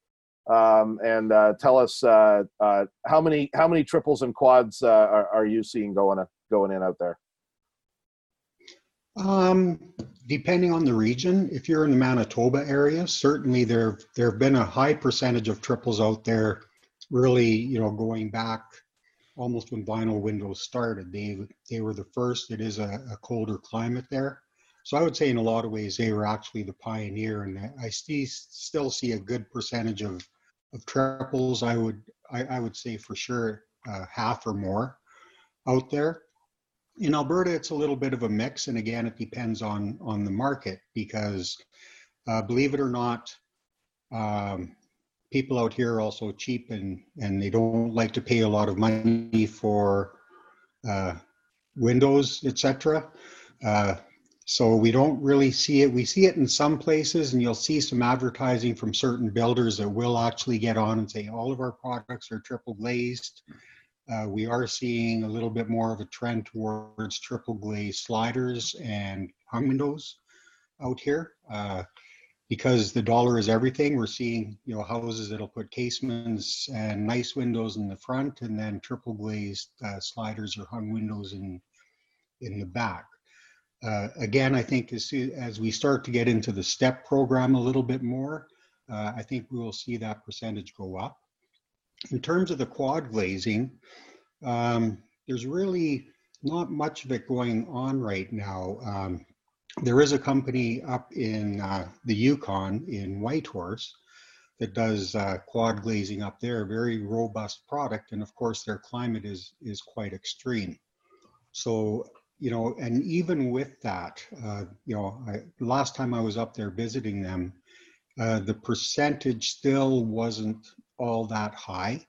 um, and uh, tell us uh, uh how many how many triples and quads uh, are, are you seeing going going in out there? Um, depending on the region, if you're in the Manitoba area, certainly there there have been a high percentage of triples out there. Really, you know, going back almost when vinyl windows started, they they were the first. It is a, a colder climate there, so I would say in a lot of ways they were actually the pioneer, and I see still see a good percentage of of triples. I would I, I would say for sure uh, half or more out there in Alberta, it's a little bit of a mix, and again, it depends on on the market because, uh, believe it or not, um, people out here are also cheap and and they don't like to pay a lot of money for uh, windows, etc. Uh, so we don't really see it. We see it in some places, and you'll see some advertising from certain builders that will actually get on and say all of our products are triple glazed uh, we are seeing a little bit more of a trend towards triple glaze sliders and hung windows out here. Uh, because the dollar is everything, we're seeing you know houses that'll put casements and nice windows in the front, and then triple glazed uh, sliders or hung windows in in the back. Uh, again, I think as, as we start to get into the STEP program a little bit more, uh, I think we will see that percentage go up. In terms of the quad glazing, um, there's really not much of it going on right now. Um, there is a company up in uh, the Yukon in Whitehorse that does uh, quad glazing up there, very robust product, and of course their climate is is quite extreme. So you know, and even with that, uh, you know, I, last time I was up there visiting them, uh, the percentage still wasn't all that high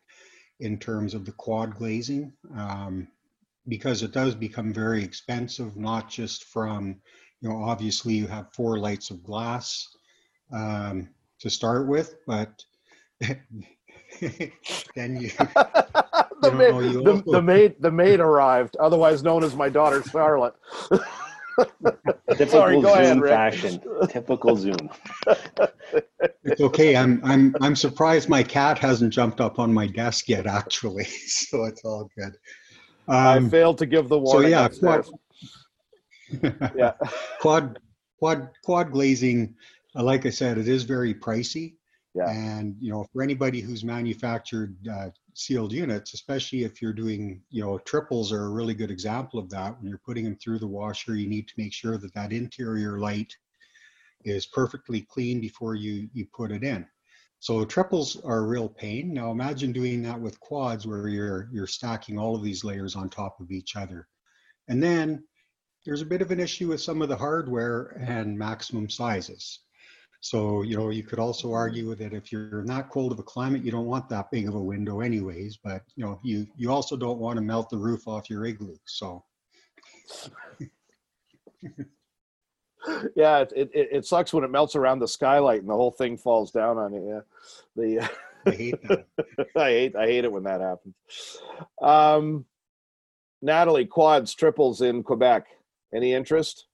in terms of the quad glazing um, because it does become very expensive, not just from, you know, obviously you have four lights of glass um, to start with, but then you. the, you know, maid, the, the, maid, the maid arrived, otherwise known as my daughter Charlotte. Typical Sorry, Zoom ahead, fashion. Typical Zoom. It's okay. I'm I'm I'm surprised my cat hasn't jumped up on my desk yet. Actually, so it's all good. Um, I failed to give the warning. So yeah, quad, yeah, quad quad quad glazing. Uh, like I said, it is very pricey. Yeah. And you know, for anybody who's manufactured uh, sealed units, especially if you're doing, you know, triples are a really good example of that. When you're putting them through the washer, you need to make sure that that interior light is perfectly clean before you you put it in. So triples are a real pain. Now imagine doing that with quads where you're you're stacking all of these layers on top of each other. And then there's a bit of an issue with some of the hardware and maximum sizes. So, you know, you could also argue that if you're not cold of a climate, you don't want that big of a window anyways, but you know, you, you also don't want to melt the roof off your igloo. So. yeah, it, it, it sucks when it melts around the skylight and the whole thing falls down on you. Yeah. The, I hate that. I hate, I hate it when that happens. Um, Natalie, quads, triples in Quebec. Any interest?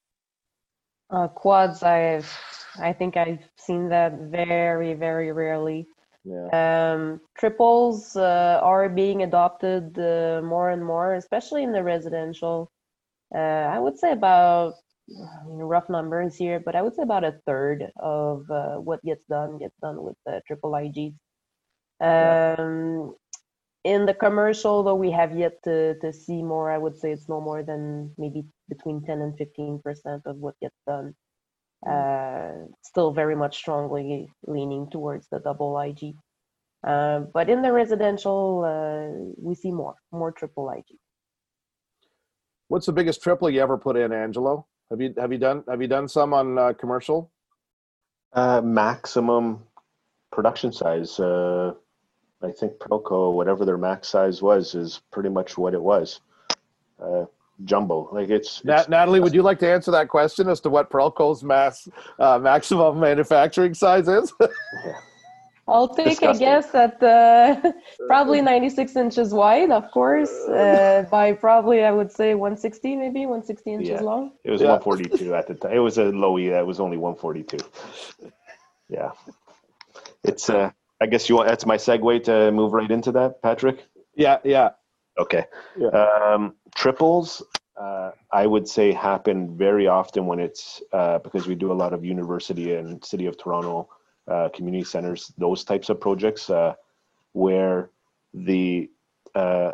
Uh, quads, I've I think I've seen that very, very rarely. Yeah. Um, triples uh, are being adopted uh, more and more, especially in the residential. Uh, I would say about I mean, rough numbers here, but I would say about a third of uh, what gets done gets done with the triple IGs. Um, in the commercial, though, we have yet to, to see more. I would say it's no more than maybe between 10 and 15 percent of what gets done uh, still very much strongly leaning towards the double IG. Uh, but in the residential, uh, we see more, more triple IG. What's the biggest triple you ever put in, Angelo? Have you have you done have you done some on uh, commercial? Uh, maximum production size. I think Prelco, whatever their max size was, is pretty much what it was. Uh, jumbo. Like it's, it's Natalie, would you like to answer that question as to what Prelco's mass uh, maximum manufacturing size is? I'll take Disgusting. a guess at uh, probably 96 inches wide, of course, uh, by probably I would say 160, maybe 160 inches yeah. long. It was yeah. 142 at the time. It was a low E that was only 142. Yeah, it's. Uh, I guess you want. That's my segue to move right into that, Patrick. Yeah, yeah. Okay. Yeah. Um, triples. uh, I would say happen very often when it's uh, because we do a lot of university and city of Toronto uh, community centers, those types of projects uh, where the uh,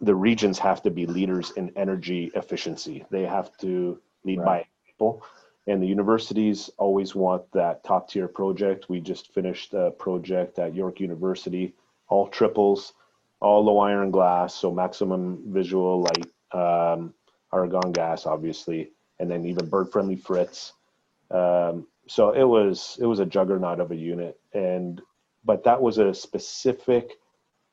the regions have to be leaders in energy efficiency. They have to lead right. by example. And the universities always want that top tier project. We just finished a project at York University, all triples, all low iron glass, so maximum visual light, um, argon gas, obviously, and then even bird friendly frits. Um, so it was it was a juggernaut of a unit, and but that was a specific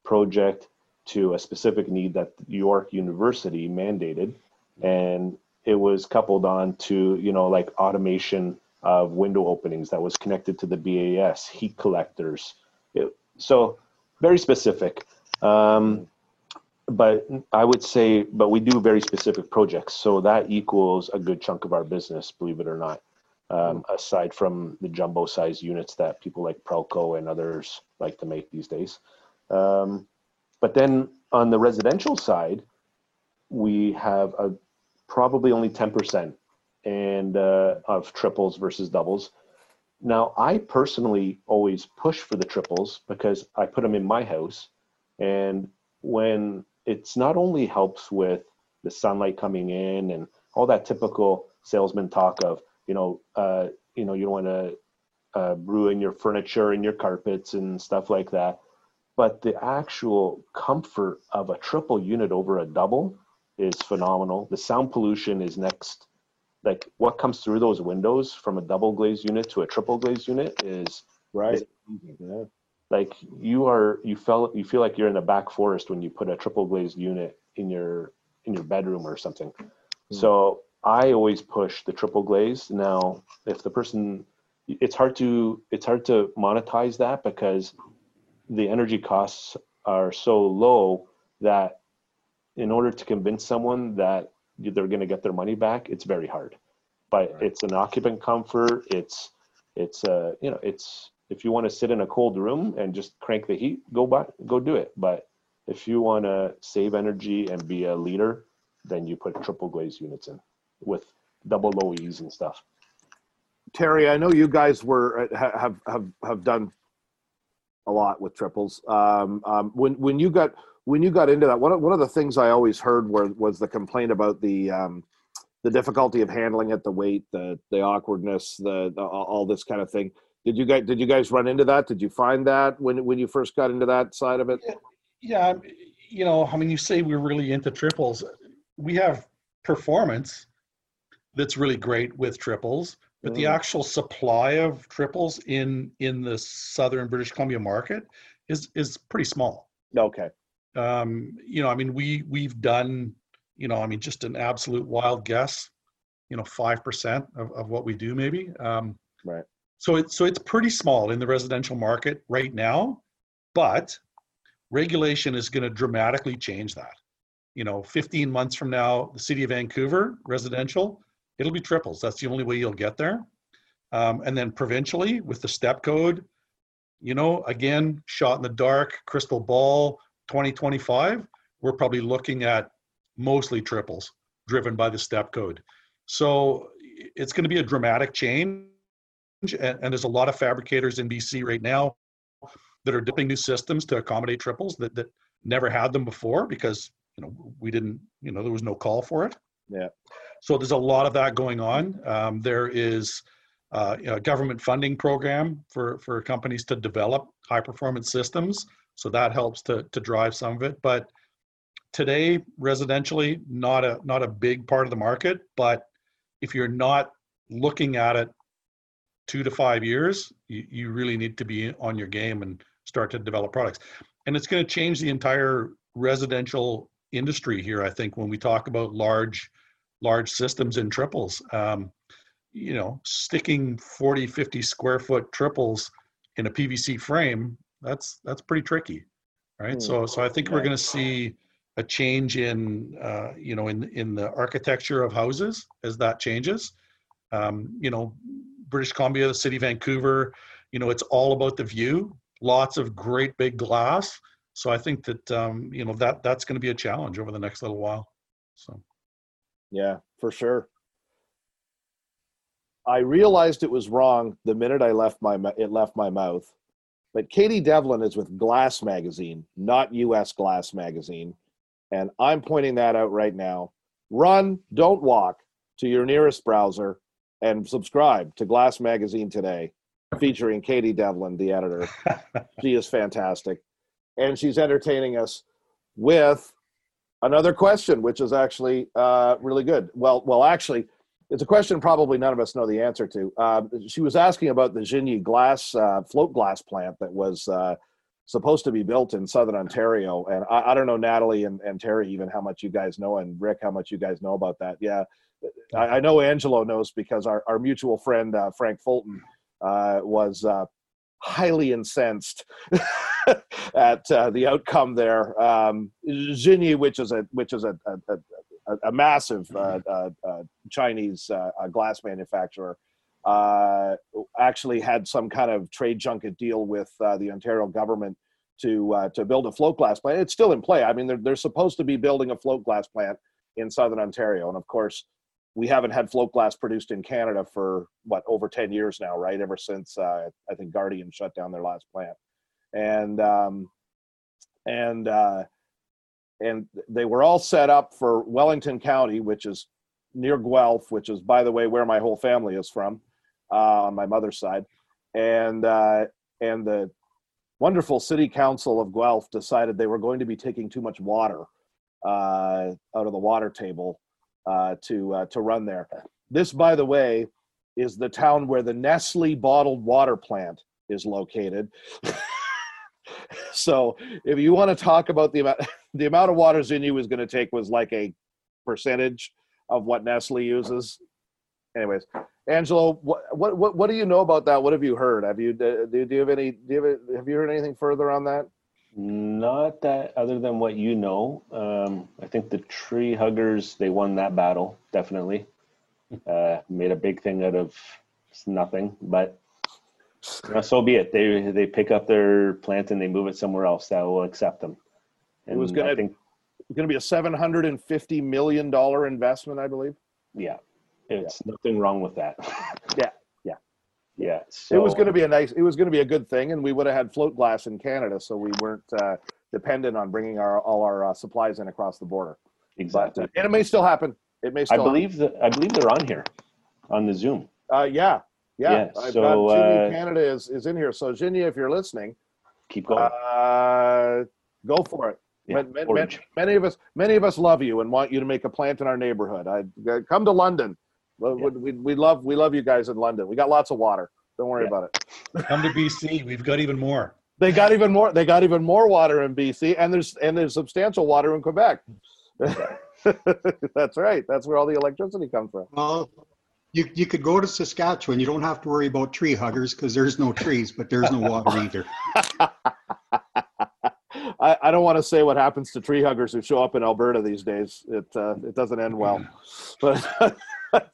project to a specific need that York University mandated, and it was coupled on to you know like automation of window openings that was connected to the BAS heat collectors. It, so very specific. Um, but I would say, but we do very specific projects, so that equals a good chunk of our business, believe it or not. Um, aside from the jumbo size units that people like Prelco and others like to make these days. Um, but then on the residential side, we have a probably only 10% and uh, of triples versus doubles. Now, I personally always push for the triples because I put them in my house. And when it's not only helps with the sunlight coming in and all that typical salesman talk of, you know, uh, you know, you don't want to uh, ruin your furniture and your carpets and stuff like that. But the actual comfort of a triple unit over a double is phenomenal. The sound pollution is next. Like what comes through those windows from a double glazed unit to a triple glazed unit is right. Is, yeah. Like you are, you felt, you feel like you're in the back forest when you put a triple glazed unit in your in your bedroom or something. Mm. So I always push the triple glaze. Now, if the person, it's hard to it's hard to monetize that because the energy costs are so low that in order to convince someone that they're going to get their money back, it's very hard. But right. it's an occupant comfort. It's it's uh you know it's if you want to sit in a cold room and just crank the heat, go by go do it. But if you want to save energy and be a leader, then you put triple glaze units in with double low E's and stuff. Terry, I know you guys were uh, have have have done a lot with triples. Um, um, when when you got when you got into that, one of, one of the things I always heard were, was the complaint about the um, the difficulty of handling it, the weight, the the awkwardness, the, the, all this kind of thing. Did you guys did you guys run into that? Did you find that when when you first got into that side of it? Yeah, yeah you know, I mean, you say we're really into triples. We have performance that's really great with triples, but mm. the actual supply of triples in in the southern British Columbia market is is pretty small. Okay um, you know, I mean, we we've done, you know, I mean, just an absolute wild guess, you know, five percent of, of what we do, maybe. Um, right. So it's so it's pretty small in the residential market right now, but regulation is going to dramatically change that. You know, 15 months from now, the city of Vancouver residential, it'll be triples. That's the only way you'll get there. Um, and then provincially with the step code, you know, again, shot in the dark, crystal ball, 2025, we're probably looking at mostly triples driven by the step code. So it's going to be a dramatic change. And, and, there's a lot of fabricators in BC right now that are dipping new systems to accommodate triples that, that never had them before because you know we didn't you know there was no call for it. Yeah. So there's a lot of that going on. Um, there is uh, a government funding program for for companies to develop high performance systems so that helps to to drive some of it. But today, residentially, not a not a big part of the market. But if you're not looking at it two to five years, you, you really need to be on your game and start to develop products. And it's going to change the entire residential industry here. I think when we talk about large large systems in triples. Um, you know, sticking 40, 50 square foot triples in a PVC frame that's that's pretty tricky, right? Mm. So so I think we're going to see a change in uh, you know in in the architecture of houses as that changes. Um, you know, British Columbia, the city of Vancouver, you know, it's all about the view. Lots of great big glass. So I think that um, you know that that's going to be a challenge over the next little while. So. Yeah, for sure. I realized it was wrong the minute I left my it left my mouth. But Katie Devlin is with Glass Magazine, not US Glass Magazine. And I'm pointing that out right now. Run, don't walk to your nearest browser and subscribe to Glass Magazine today, featuring Katie Devlin, the editor. she is fantastic. And she's entertaining us with another question, which is actually uh, really good. Well, well, actually, it's a question probably none of us know the answer to. Uh, she was asking about the Xinyi glass uh, float glass plant that was uh, supposed to be built in southern Ontario, and I, I, don't know Natalie and, and Terry even how much you guys know, and Rick how much you guys know about that. Yeah, I, I know Angelo knows because our, our mutual friend uh, Frank Fulton uh, was uh, highly incensed at the outcome there. Um, which is a which is a, a, a, a massive uh, uh, uh, Chinese glass manufacturer, actually had some kind of trade junket deal with the Ontario government to to build a float glass plant. It's still in play. I mean, they're they're supposed to be building a float glass plant in southern Ontario, and of course, we haven't had float glass produced in Canada for what over 10 years now, right? Ever since uh, I think Guardian shut down their last plant, and um, and uh, and they were all set up for Wellington County, which is near Guelph, which is, by the way, where my whole family is from, uh, on my mother's side, and uh, and the wonderful city council of Guelph decided they were going to be taking too much water uh, out of the water table uh, to uh, to run there. This, by the way, is the town where the Nestle bottled water plant is located. so if you want to talk about the amount the amount of water Xinyi was going to take was like a percentage of what Nestle uses. Anyways, Angelo, what, what what what do you know about that? What have you heard? Have you do, do you have any do you have, have you heard anything further on that? Not that other than what you know. Um, I think the tree huggers they won that battle definitely. Uh, made a big thing out of nothing, but so be it. They they pick up their plant and they move it somewhere else that will accept them. And it was going to going to be a seven hundred and fifty million dollar investment, I believe. Yeah, it's yeah. nothing wrong with that. yeah, yeah, yeah. So, it was going to be a nice. It was going to be a good thing, and we would have had float glass in Canada, so we weren't uh, dependent on bringing our all our uh, supplies in across the border. Exactly, but, uh, and it may still happen. It may. Still I believe that. I believe they're on here, on the Zoom. Uh, yeah, yeah, yeah I've so, got uh, Canada is, is in here. So Xinyi, if you're listening, keep going. Uh, go for it. Yeah, many, many, many, of us, many of us love you and want you to make a plant in our neighborhood. I uh, come to London. Yeah. We, we love we love you guys in London. We got lots of water. Don't worry yeah. about it. come to BC. We've got even more. They got even more. They got even more water in BC, and there's and there's substantial water in Quebec. That's right. That's where all the electricity comes from. Well, you, you could go to Saskatchewan. You don't have to worry about tree huggers because there's no trees, but there's no water either. I, I don't want to say what happens to tree huggers who show up in Alberta these days. It uh, it doesn't end well. But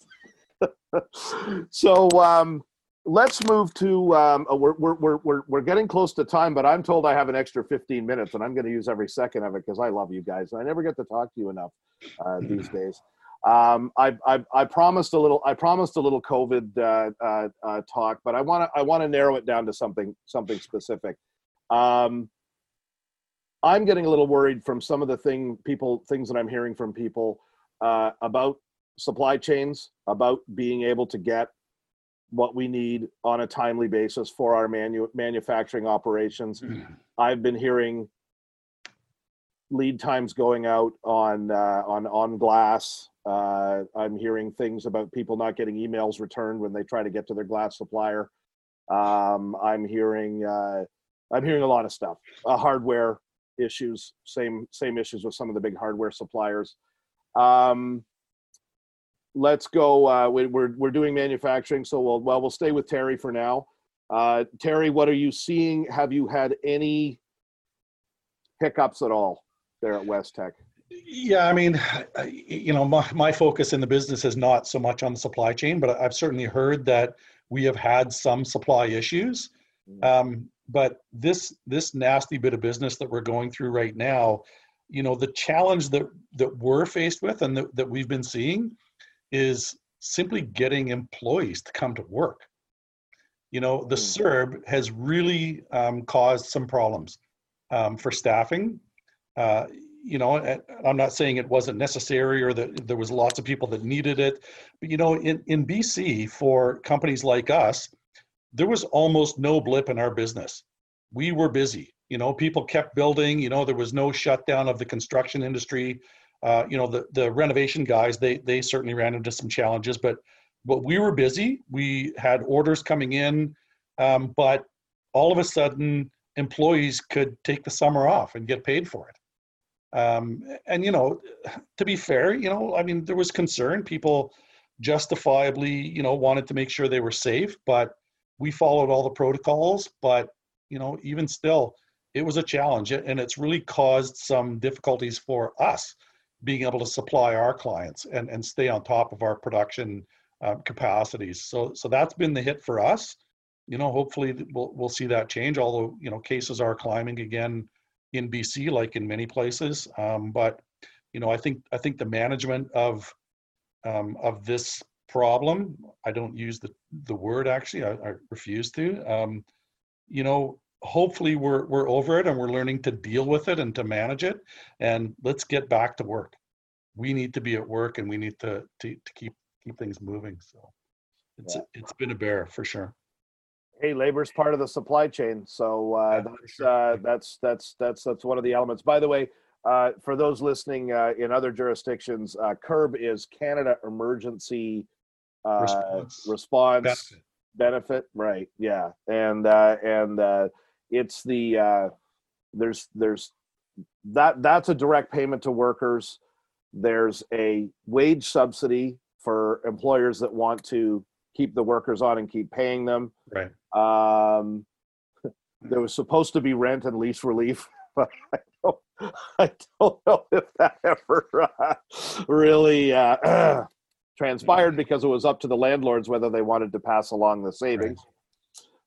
so um, let's move to um, uh, we're, we're, we're, we're getting close to time, but I'm told I have an extra 15 minutes, and I'm going to use every second of it because I love you guys. I never get to talk to you enough uh, these days. Um, I, I, I, promised a little. I promised a little COVID uh, uh, uh, talk, but I want to. I want to narrow it down to something something specific. Um, I'm getting a little worried from some of the thing people things that I'm hearing from people uh, about supply chains, about being able to get what we need on a timely basis for our manu- manufacturing operations. Mm-hmm. I've been hearing lead times going out on uh, on on glass uh, I'm hearing things about people not getting emails returned when they try to get to their glass supplier. Um, I'm hearing uh, I'm hearing a lot of stuff. Uh, hardware issues, same same issues with some of the big hardware suppliers. Um, let's go. Uh, we, we're we're doing manufacturing, so we'll well we'll stay with Terry for now. Uh, Terry, what are you seeing? Have you had any hiccups at all there at Westech? Yeah, I mean, you know, my, my focus in the business is not so much on the supply chain, but I've certainly heard that we have had some supply issues. Mm. Um, but this this nasty bit of business that we're going through right now, you know the challenge that that we're faced with and that, that we've been seeing is simply getting employees to come to work you know the Mm. CERB has really um, caused some problems um, for staffing uh, you know i'm not saying it wasn't necessary or that there was lots of people that needed it but you know in, in bc for companies like us there was almost no blip in our business. We were busy you know people kept building you know there was no shutdown of the construction industry. Uh, you know the, the renovation guys they they certainly ran into some challenges but but we were busy. We had orders coming in um, but all of a sudden employees could take the summer off and get paid for it um, and you know to be fair you know i mean there was concern. People justifiably you know wanted to make sure they were safe but we followed all the protocols. But you know even still it was a challenge and it's really caused some difficulties for us being able to supply our clients and, and stay on top of our production um, capacities. So so that's been the hit for us. You know hopefully we'll, we'll see that change although you know cases are climbing again in bc like in many places um, but you know i think i think the management of um, of this problem i don't use the the word actually i, I refuse to um, you know hopefully we're we're over it and we're learning to deal with it and to manage it and let's get back to work. We need to be at work and we need to to, to keep keep things moving so. It's Yeah. it's been a bear for sure hey labor's part of the supply chain. So uh, Yeah, that's, sure. uh, that's that's that's that's one of the elements. By the way uh, for those listening uh, in other jurisdictions uh, CERB is canada emergency uh, Response. Response benefit. benefit right yeah. And uh and uh it's the uh there's there's that that's a direct payment to workers. There's a wage subsidy for employers that want to keep the workers on and keep paying them. Right um there was supposed to be rent and lease relief but i don't i don't know if that ever uh, really uh transpired because it was up to the landlords whether they wanted to pass along the savings.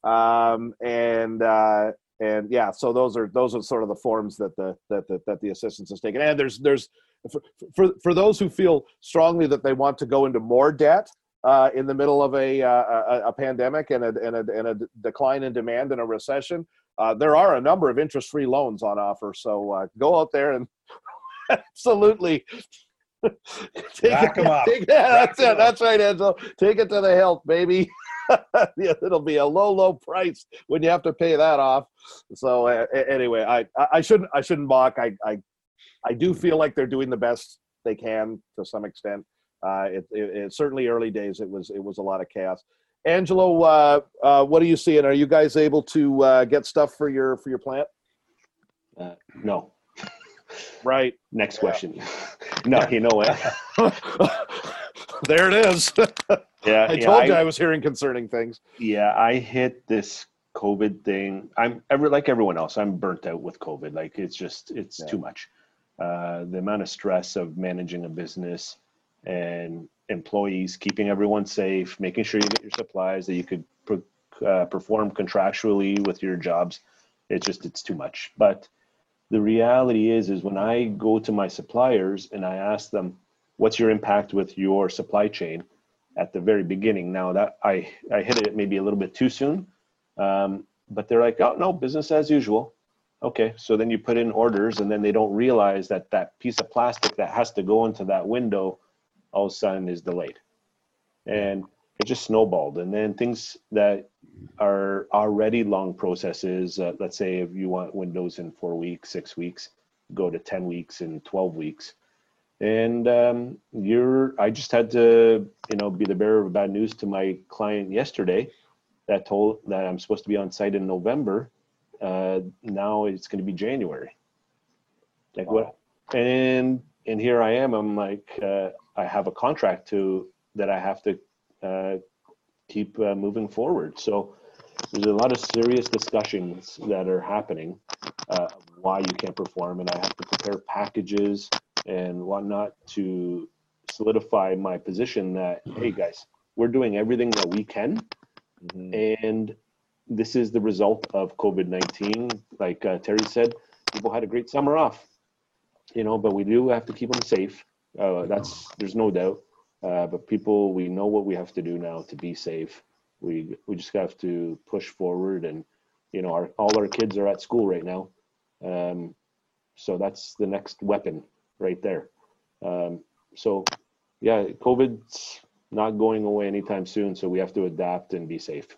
Um and uh and yeah so those are those are sort of the forms that the that the, that the assistance has taken. And there's there's for, for for those who feel strongly that they want to go into more debt uh, in the middle of a, uh, a a pandemic and a, and a and a decline in demand and a recession uh, there are a number of interest-free loans on offer so uh, go out there and absolutely take Rack it, up. take- yeah, Rack that's it up. that's right Angelo. take it to the hilt baby yeah, it'll be a low, low price when you have to pay that off. So uh, anyway, I, I I shouldn't I shouldn't balk. I, I I do feel like they're doing the best they can to some extent. Uh, it, it, it's certainly early days. It was it was a lot of chaos. Angelo, uh, uh, what are you seeing? Are you guys able to uh, get stuff for your for your plant? Uh, no. Right. Next question. no, you know what? there it is. Yeah, I yeah, told you I was hearing concerning things. yeah i hit this covid thing i'm ever like everyone else i'm burnt out with covid like it's just it's Yeah. too much uh, the amount of stress of managing a business and employees keeping everyone safe making sure you get your supplies that you could uh, perform contractually with your jobs it's just it's too much but the reality is is when i go to my suppliers and i ask them what's your impact with your supply chain at the very beginning. Now that I I hit it maybe a little bit too soon, um, but they're like, oh no, business as usual. Okay, so then you put in orders, and then they don't realize that that piece of plastic that has to go into that window, all of a sudden is delayed, and it just snowballed. And then things that are already long processes, uh, let's say if you want windows in four weeks, six weeks, go to ten weeks and twelve weeks. And um, you're i just had to you know be the bearer of bad news to my client yesterday that told that i'm supposed to be on site in november. Uh, now it's going to be january. Like what? And and here i am. I'm like uh, i have a contract to that i have to uh, keep uh, moving forward. So there's a lot of serious discussions that are happening uh, why you can't perform and i have to prepare packages and whatnot to solidify my position that hey guys we're doing everything that we can. And this is the result of covid-19 like uh, terry said people had a great summer off you know, but we do have to keep them safe. Uh, that's there's no doubt. Uh, but people, we know what we have to do now to be safe. We we just have to push forward, and you know, our all our kids are at school right now, um, so that's the next weapon right there. Um, so, yeah, COVID's not going away anytime soon, so we have to adapt and be safe.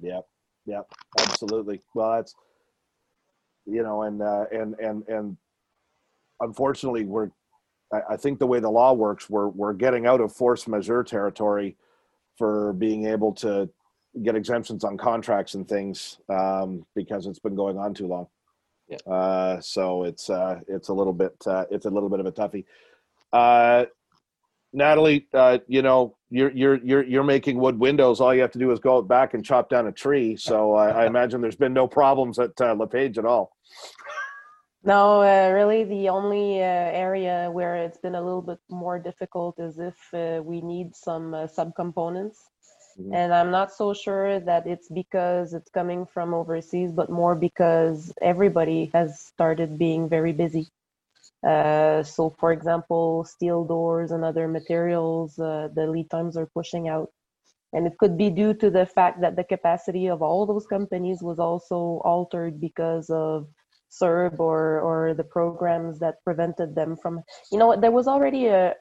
Yep, yep, absolutely. Well, that's you know, and uh, and and and unfortunately, we're I, I think the way the law works, we're we're getting out of force majeure territory for being able to get exemptions on contracts and things um, because it's been going on too long. Yeah. Uh, so it's uh, it's a little bit uh, it's a little bit of a toughie. Uh, Natalie, uh, you know you're you're you're you're making wood windows. All you have to do is go back and chop down a tree. So I, I imagine there's been no problems at uh, LePage at all. No, uh, really, the only uh, area where it's been a little bit more difficult is if uh, we need some uh, subcomponents. Mhm. And I'm not so sure that it's because it's coming from overseas, but more because everybody has started being very busy. Uh, so, for example, steel doors and other materials, uh, the lead times are pushing out. And it could be due to the fact that the capacity of all those companies was also altered because of CERB or or the programs that prevented them from you know there was already a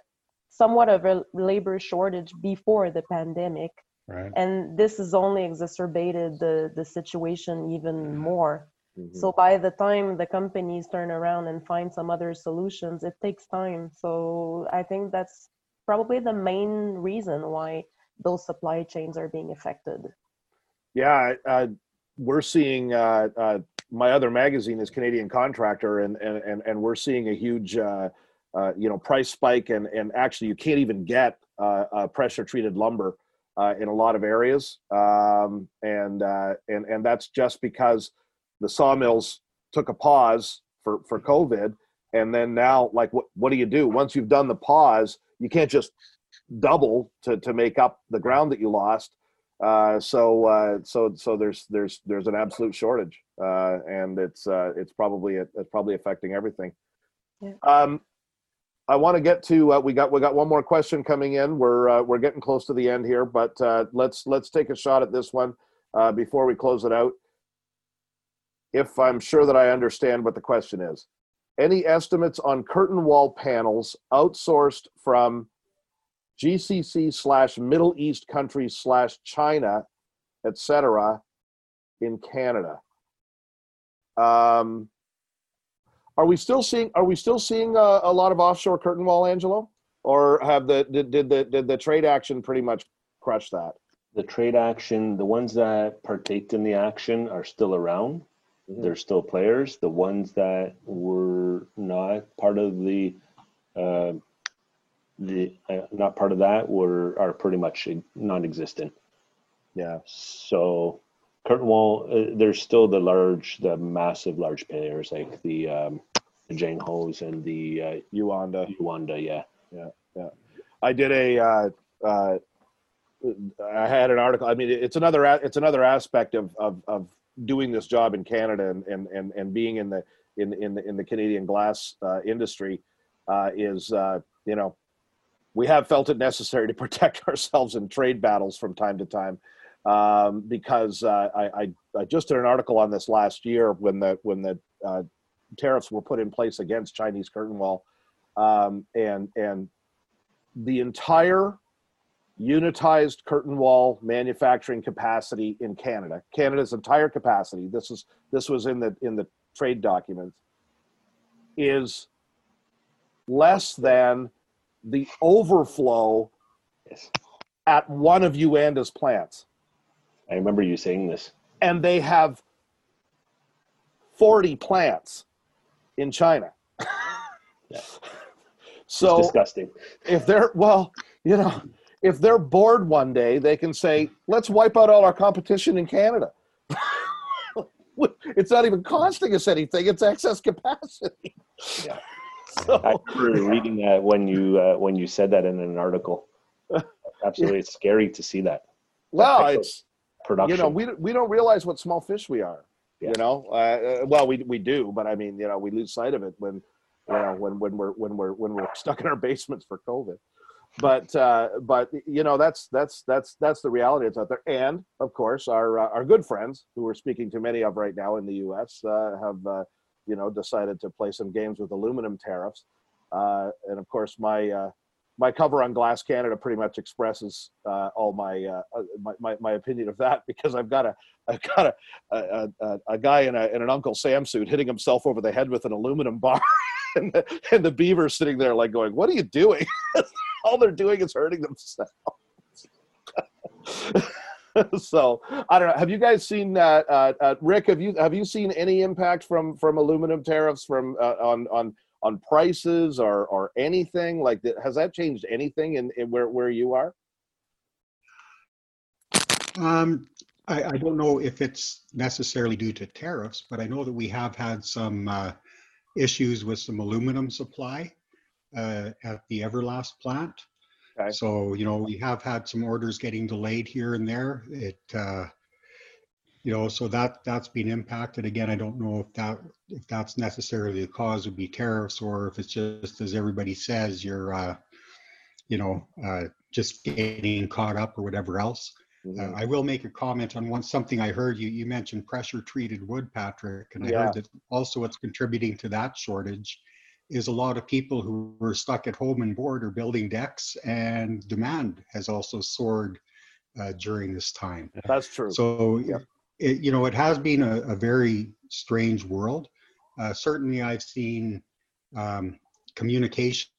somewhat of a labor shortage before the pandemic Right. and this has only exacerbated the the situation even more Mhm. so by the time the companies turn around and find some other solutions it takes time so i think that's probably the main reason why those supply chains are being affected Yeah, uh, we're seeing. Uh, uh, my other magazine is Canadian Contractor, and and and, and we're seeing a huge, uh, uh, you know, price spike, and and actually you can't even get uh, uh, pressure treated lumber uh, in a lot of areas, um, and uh, and and that's just because the sawmills took a pause for for COVID, and then now, like, what what do you do once you've done the pause? You can't just double to to make up the ground that you lost. Uh, so uh, so so there's there's there's an absolute shortage, uh, and it's uh, it's probably it's probably affecting everything. Yeah. Um, I want to get to uh, we got we got one more question coming in. We're uh, we're getting close to the end here, but uh, let's let's take a shot at this one uh, before we close it out. If I'm sure that I understand what the question is, any estimates on curtain wall panels outsourced from GCC slash Middle East countries slash China, etc. in Canada. Um, are we still seeing? Are we still seeing a, a lot of offshore curtain wall, Angelo? Or have the did, did the did the trade action pretty much crush that? The trade action, the ones that partaked in the action are still around. Mhm. They're still players. The ones that were not part of the uh, the uh, not part of that were are pretty much non-existent. Yeah, So curtain wall, uh, there's still the large, the massive large players like the um, the Ho's and the uh, Uanda. Yuanda. Yeah, Yeah. I did a. Uh, uh, I had an article. I mean, it's another. It's another aspect of of, of doing this job in Canada and and and, and being in the in in the, in the Canadian glass uh, industry uh, is uh, you know we have felt it necessary to protect ourselves in trade battles from time to time um, because uh, I, I I just did an article on this last year when the when the uh, tariffs were put in place against Chinese curtain wall um, and and the entire unitized curtain wall manufacturing capacity in Canada, Canada's entire capacity, this is this was in the in the trade documents, is less than the overflow yes. at one of Yuanda's plants. I remember you saying this. And they have 40 plants in China. Yeah. So it's disgusting. if they're well you know if they're bored one day they can say let's wipe out all our competition in canada it's not even costing us anything it's excess capacity Yeah. I so remember reading that when you uh, when you said that in an article. Absolutely, it's scary to see that well of it's production. you know we, we don't realize what small fish we are Yeah. you know uh, uh, well we, we do but i mean you know we lose sight of it when you know, when when we're when we're when we're stuck in our basements for COVID. But uh, but you know that's that's that's that's the reality that's out there. And of course, our uh, our good friends who we're speaking to many of right now in the U.S. Uh, have uh, you know decided to play some games with aluminum tariffs. Uh, and of course, my uh, my cover on Glass Canada pretty much expresses uh, all my, uh, uh, my, my, my opinion of that because I've got a I've got a a, a, a guy in, a, in an Uncle Sam suit hitting himself over the head with an aluminum bar, and the, and the beaver sitting there like going, "What are you doing?" all they're doing is hurting themselves. so I don't know. Have you guys seen that? Uh, uh, Rick, have you have you seen any impact from from aluminum tariffs from uh, on on on prices or or anything like that? Has that changed anything in, in where where you are? Um, I, I don't know if it's necessarily due to tariffs, but I know that we have had some uh, issues with some aluminum supply uh, at the Everlast plant. Okay. So, you know, we have had some orders getting delayed here and there. It, uh, you know, so that that's been impacted. Again, I don't know if that if that's necessarily the cause would be tariffs or if it's just as everybody says, you're, uh, you know, uh, just getting caught up or whatever else. Mhm. Uh, I will make a comment on one something I heard you. You mentioned pressure treated wood, Patrick, and I Yeah. heard that also what's contributing to that shortage is a lot of people who were stuck at home and bored are building decks, and demand has also soared uh, during this time. That's true. So, Yep. it, you know, it has been a, a very strange world. Uh, certainly, I've seen um, communications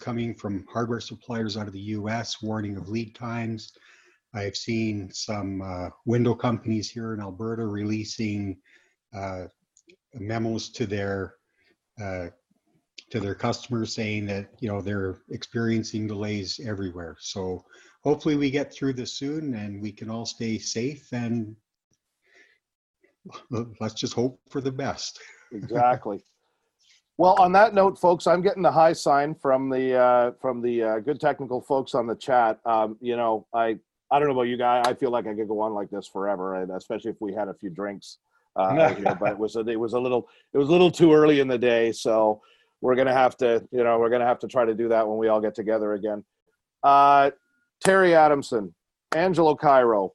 coming from hardware suppliers out of the US warning of lead times. I've seen some uh, window companies here in Alberta releasing uh, memos to their uh, to their customers saying that you know they're experiencing delays everywhere. So hopefully we get through this soon and we can all stay safe and let's just hope for the best. exactly. Well, on that note, folks, I'm getting the high sign from the uh, from the uh, good technical folks on the chat. Um, you know, I I don't know about you guys. I feel like I could go on like this forever, and especially if we had a few drinks uh, here. But it was a, it was a little it was a little too early in the day, so we're gonna have to you know we're gonna have to try to do that when we all get together again. Uh, Terry Adamson, Angelo Cairo,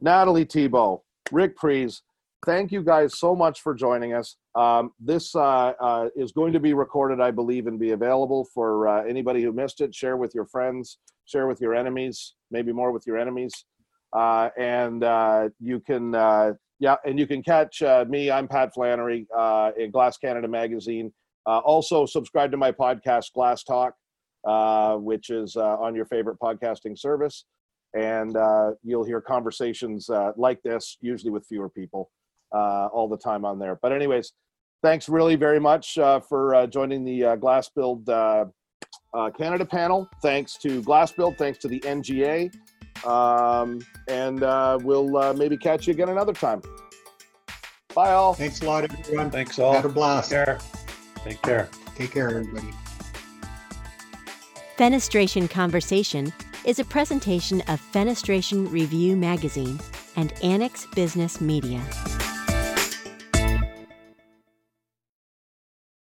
Natalie Thibault, Rick Prees, thank you guys so much for joining us. Um, this uh, uh, is going to be recorded, I believe, and be available for uh, anybody who missed it. Share with your friends, share with your enemies, maybe more with your enemies. Uh, and uh, you can, uh, yeah, and you can catch me. I'm Pat Flannery in Glass Canada magazine. Uh, also, subscribe to my podcast, Glass Talk, uh, which is uh, on your favorite podcasting service. And uh, you'll hear conversations uh, like this, usually with fewer people, uh, all the time on there. But, anyways, thanks really very much uh, for uh, joining the uh, Glass Build uh, uh, Canada panel. Thanks to Glass Build. Thanks to the NGA. Um, and uh, we'll uh, maybe catch you again another time. Bye, all. Thanks a lot, everyone. Thanks all. Had a blast. Take care. Take care. Take care, everybody. Fenestration Conversation is a presentation of Fenestration Review Magazine and Annex Business Media.